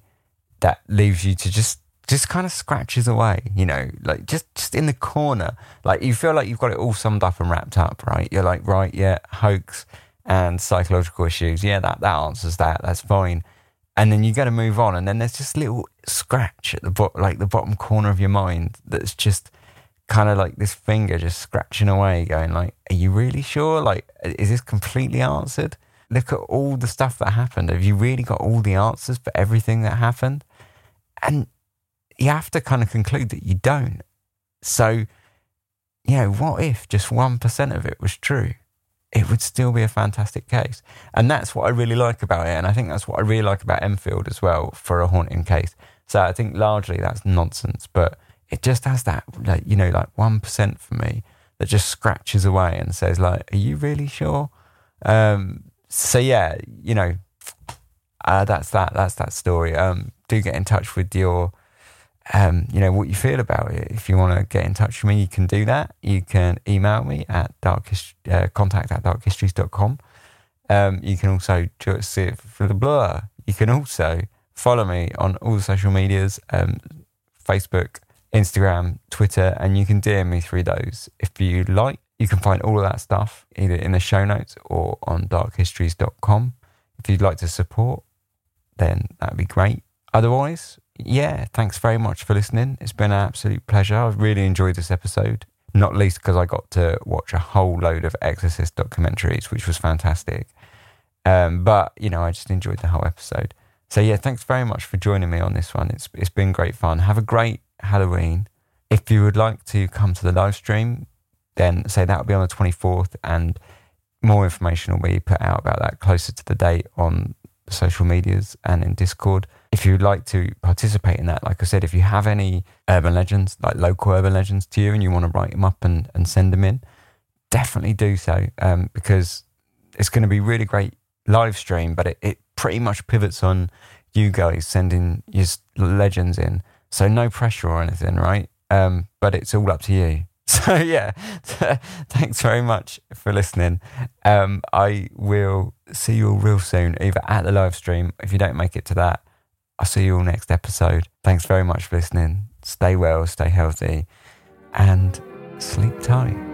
that leaves you to just just kind of scratches away, you know, like just just in the corner. Like you feel like you've got it all summed up and wrapped up, right? You're like, right, yeah, hoax and psychological issues. Yeah, that that answers that. That's fine. And then you got to move on, and then there's just little scratch at the bottom, like the bottom corner of your mind that's just kind of like this finger just scratching away, going like, "Are you really sure? Like, is this completely answered? Look at all the stuff that happened. Have you really got all the answers for everything that happened?" And you have to kind of conclude that you don't. So, you know, what if just 1% of it was true? It would still be a fantastic case. And that's what I really like about it. And I think that's what I really like about Enfield as well for a haunting case. So I think largely that's nonsense, but it just has that, like, you know, like 1% for me that just scratches away and says, like, are you really sure? Um, so yeah, you know, uh, that's that. That's that story. Um, do get in touch with your um, you know, what you feel about it. If you want to get in touch with me, you can do that. You can email me at dark uh, contact at darkhistories.com. Um, you can also just for the blur. You can also follow me on all the social medias, um, Facebook, Instagram, Twitter, and you can DM me through those if you like. You can find all of that stuff either in the show notes or on darkhistories.com. If you'd like to support, then that'd be great. Otherwise, yeah, thanks very much for listening. It's been an absolute pleasure. I've really enjoyed this episode, not least because I got to watch a whole load of Exorcist documentaries, which was fantastic. Um, but, you know, I just enjoyed the whole episode. So, yeah, thanks very much for joining me on this one. It's, it's been great fun. Have a great Halloween. If you would like to come to the live stream, then say that will be on the 24th, and more information will be put out about that closer to the date on social medias and in Discord if you'd like to participate in that, like I said, if you have any urban legends, like local urban legends to you, and you want to write them up and, and send them in, definitely do so um, because it's going to be really great live stream, but it, it pretty much pivots on you guys sending your legends in. So no pressure or anything, right? Um, but it's all up to you. So yeah, thanks very much for listening. Um, I will see you all real soon, either at the live stream if you don't make it to that, I'll see you all next episode. Thanks very much for listening. Stay well, stay healthy, and sleep tight.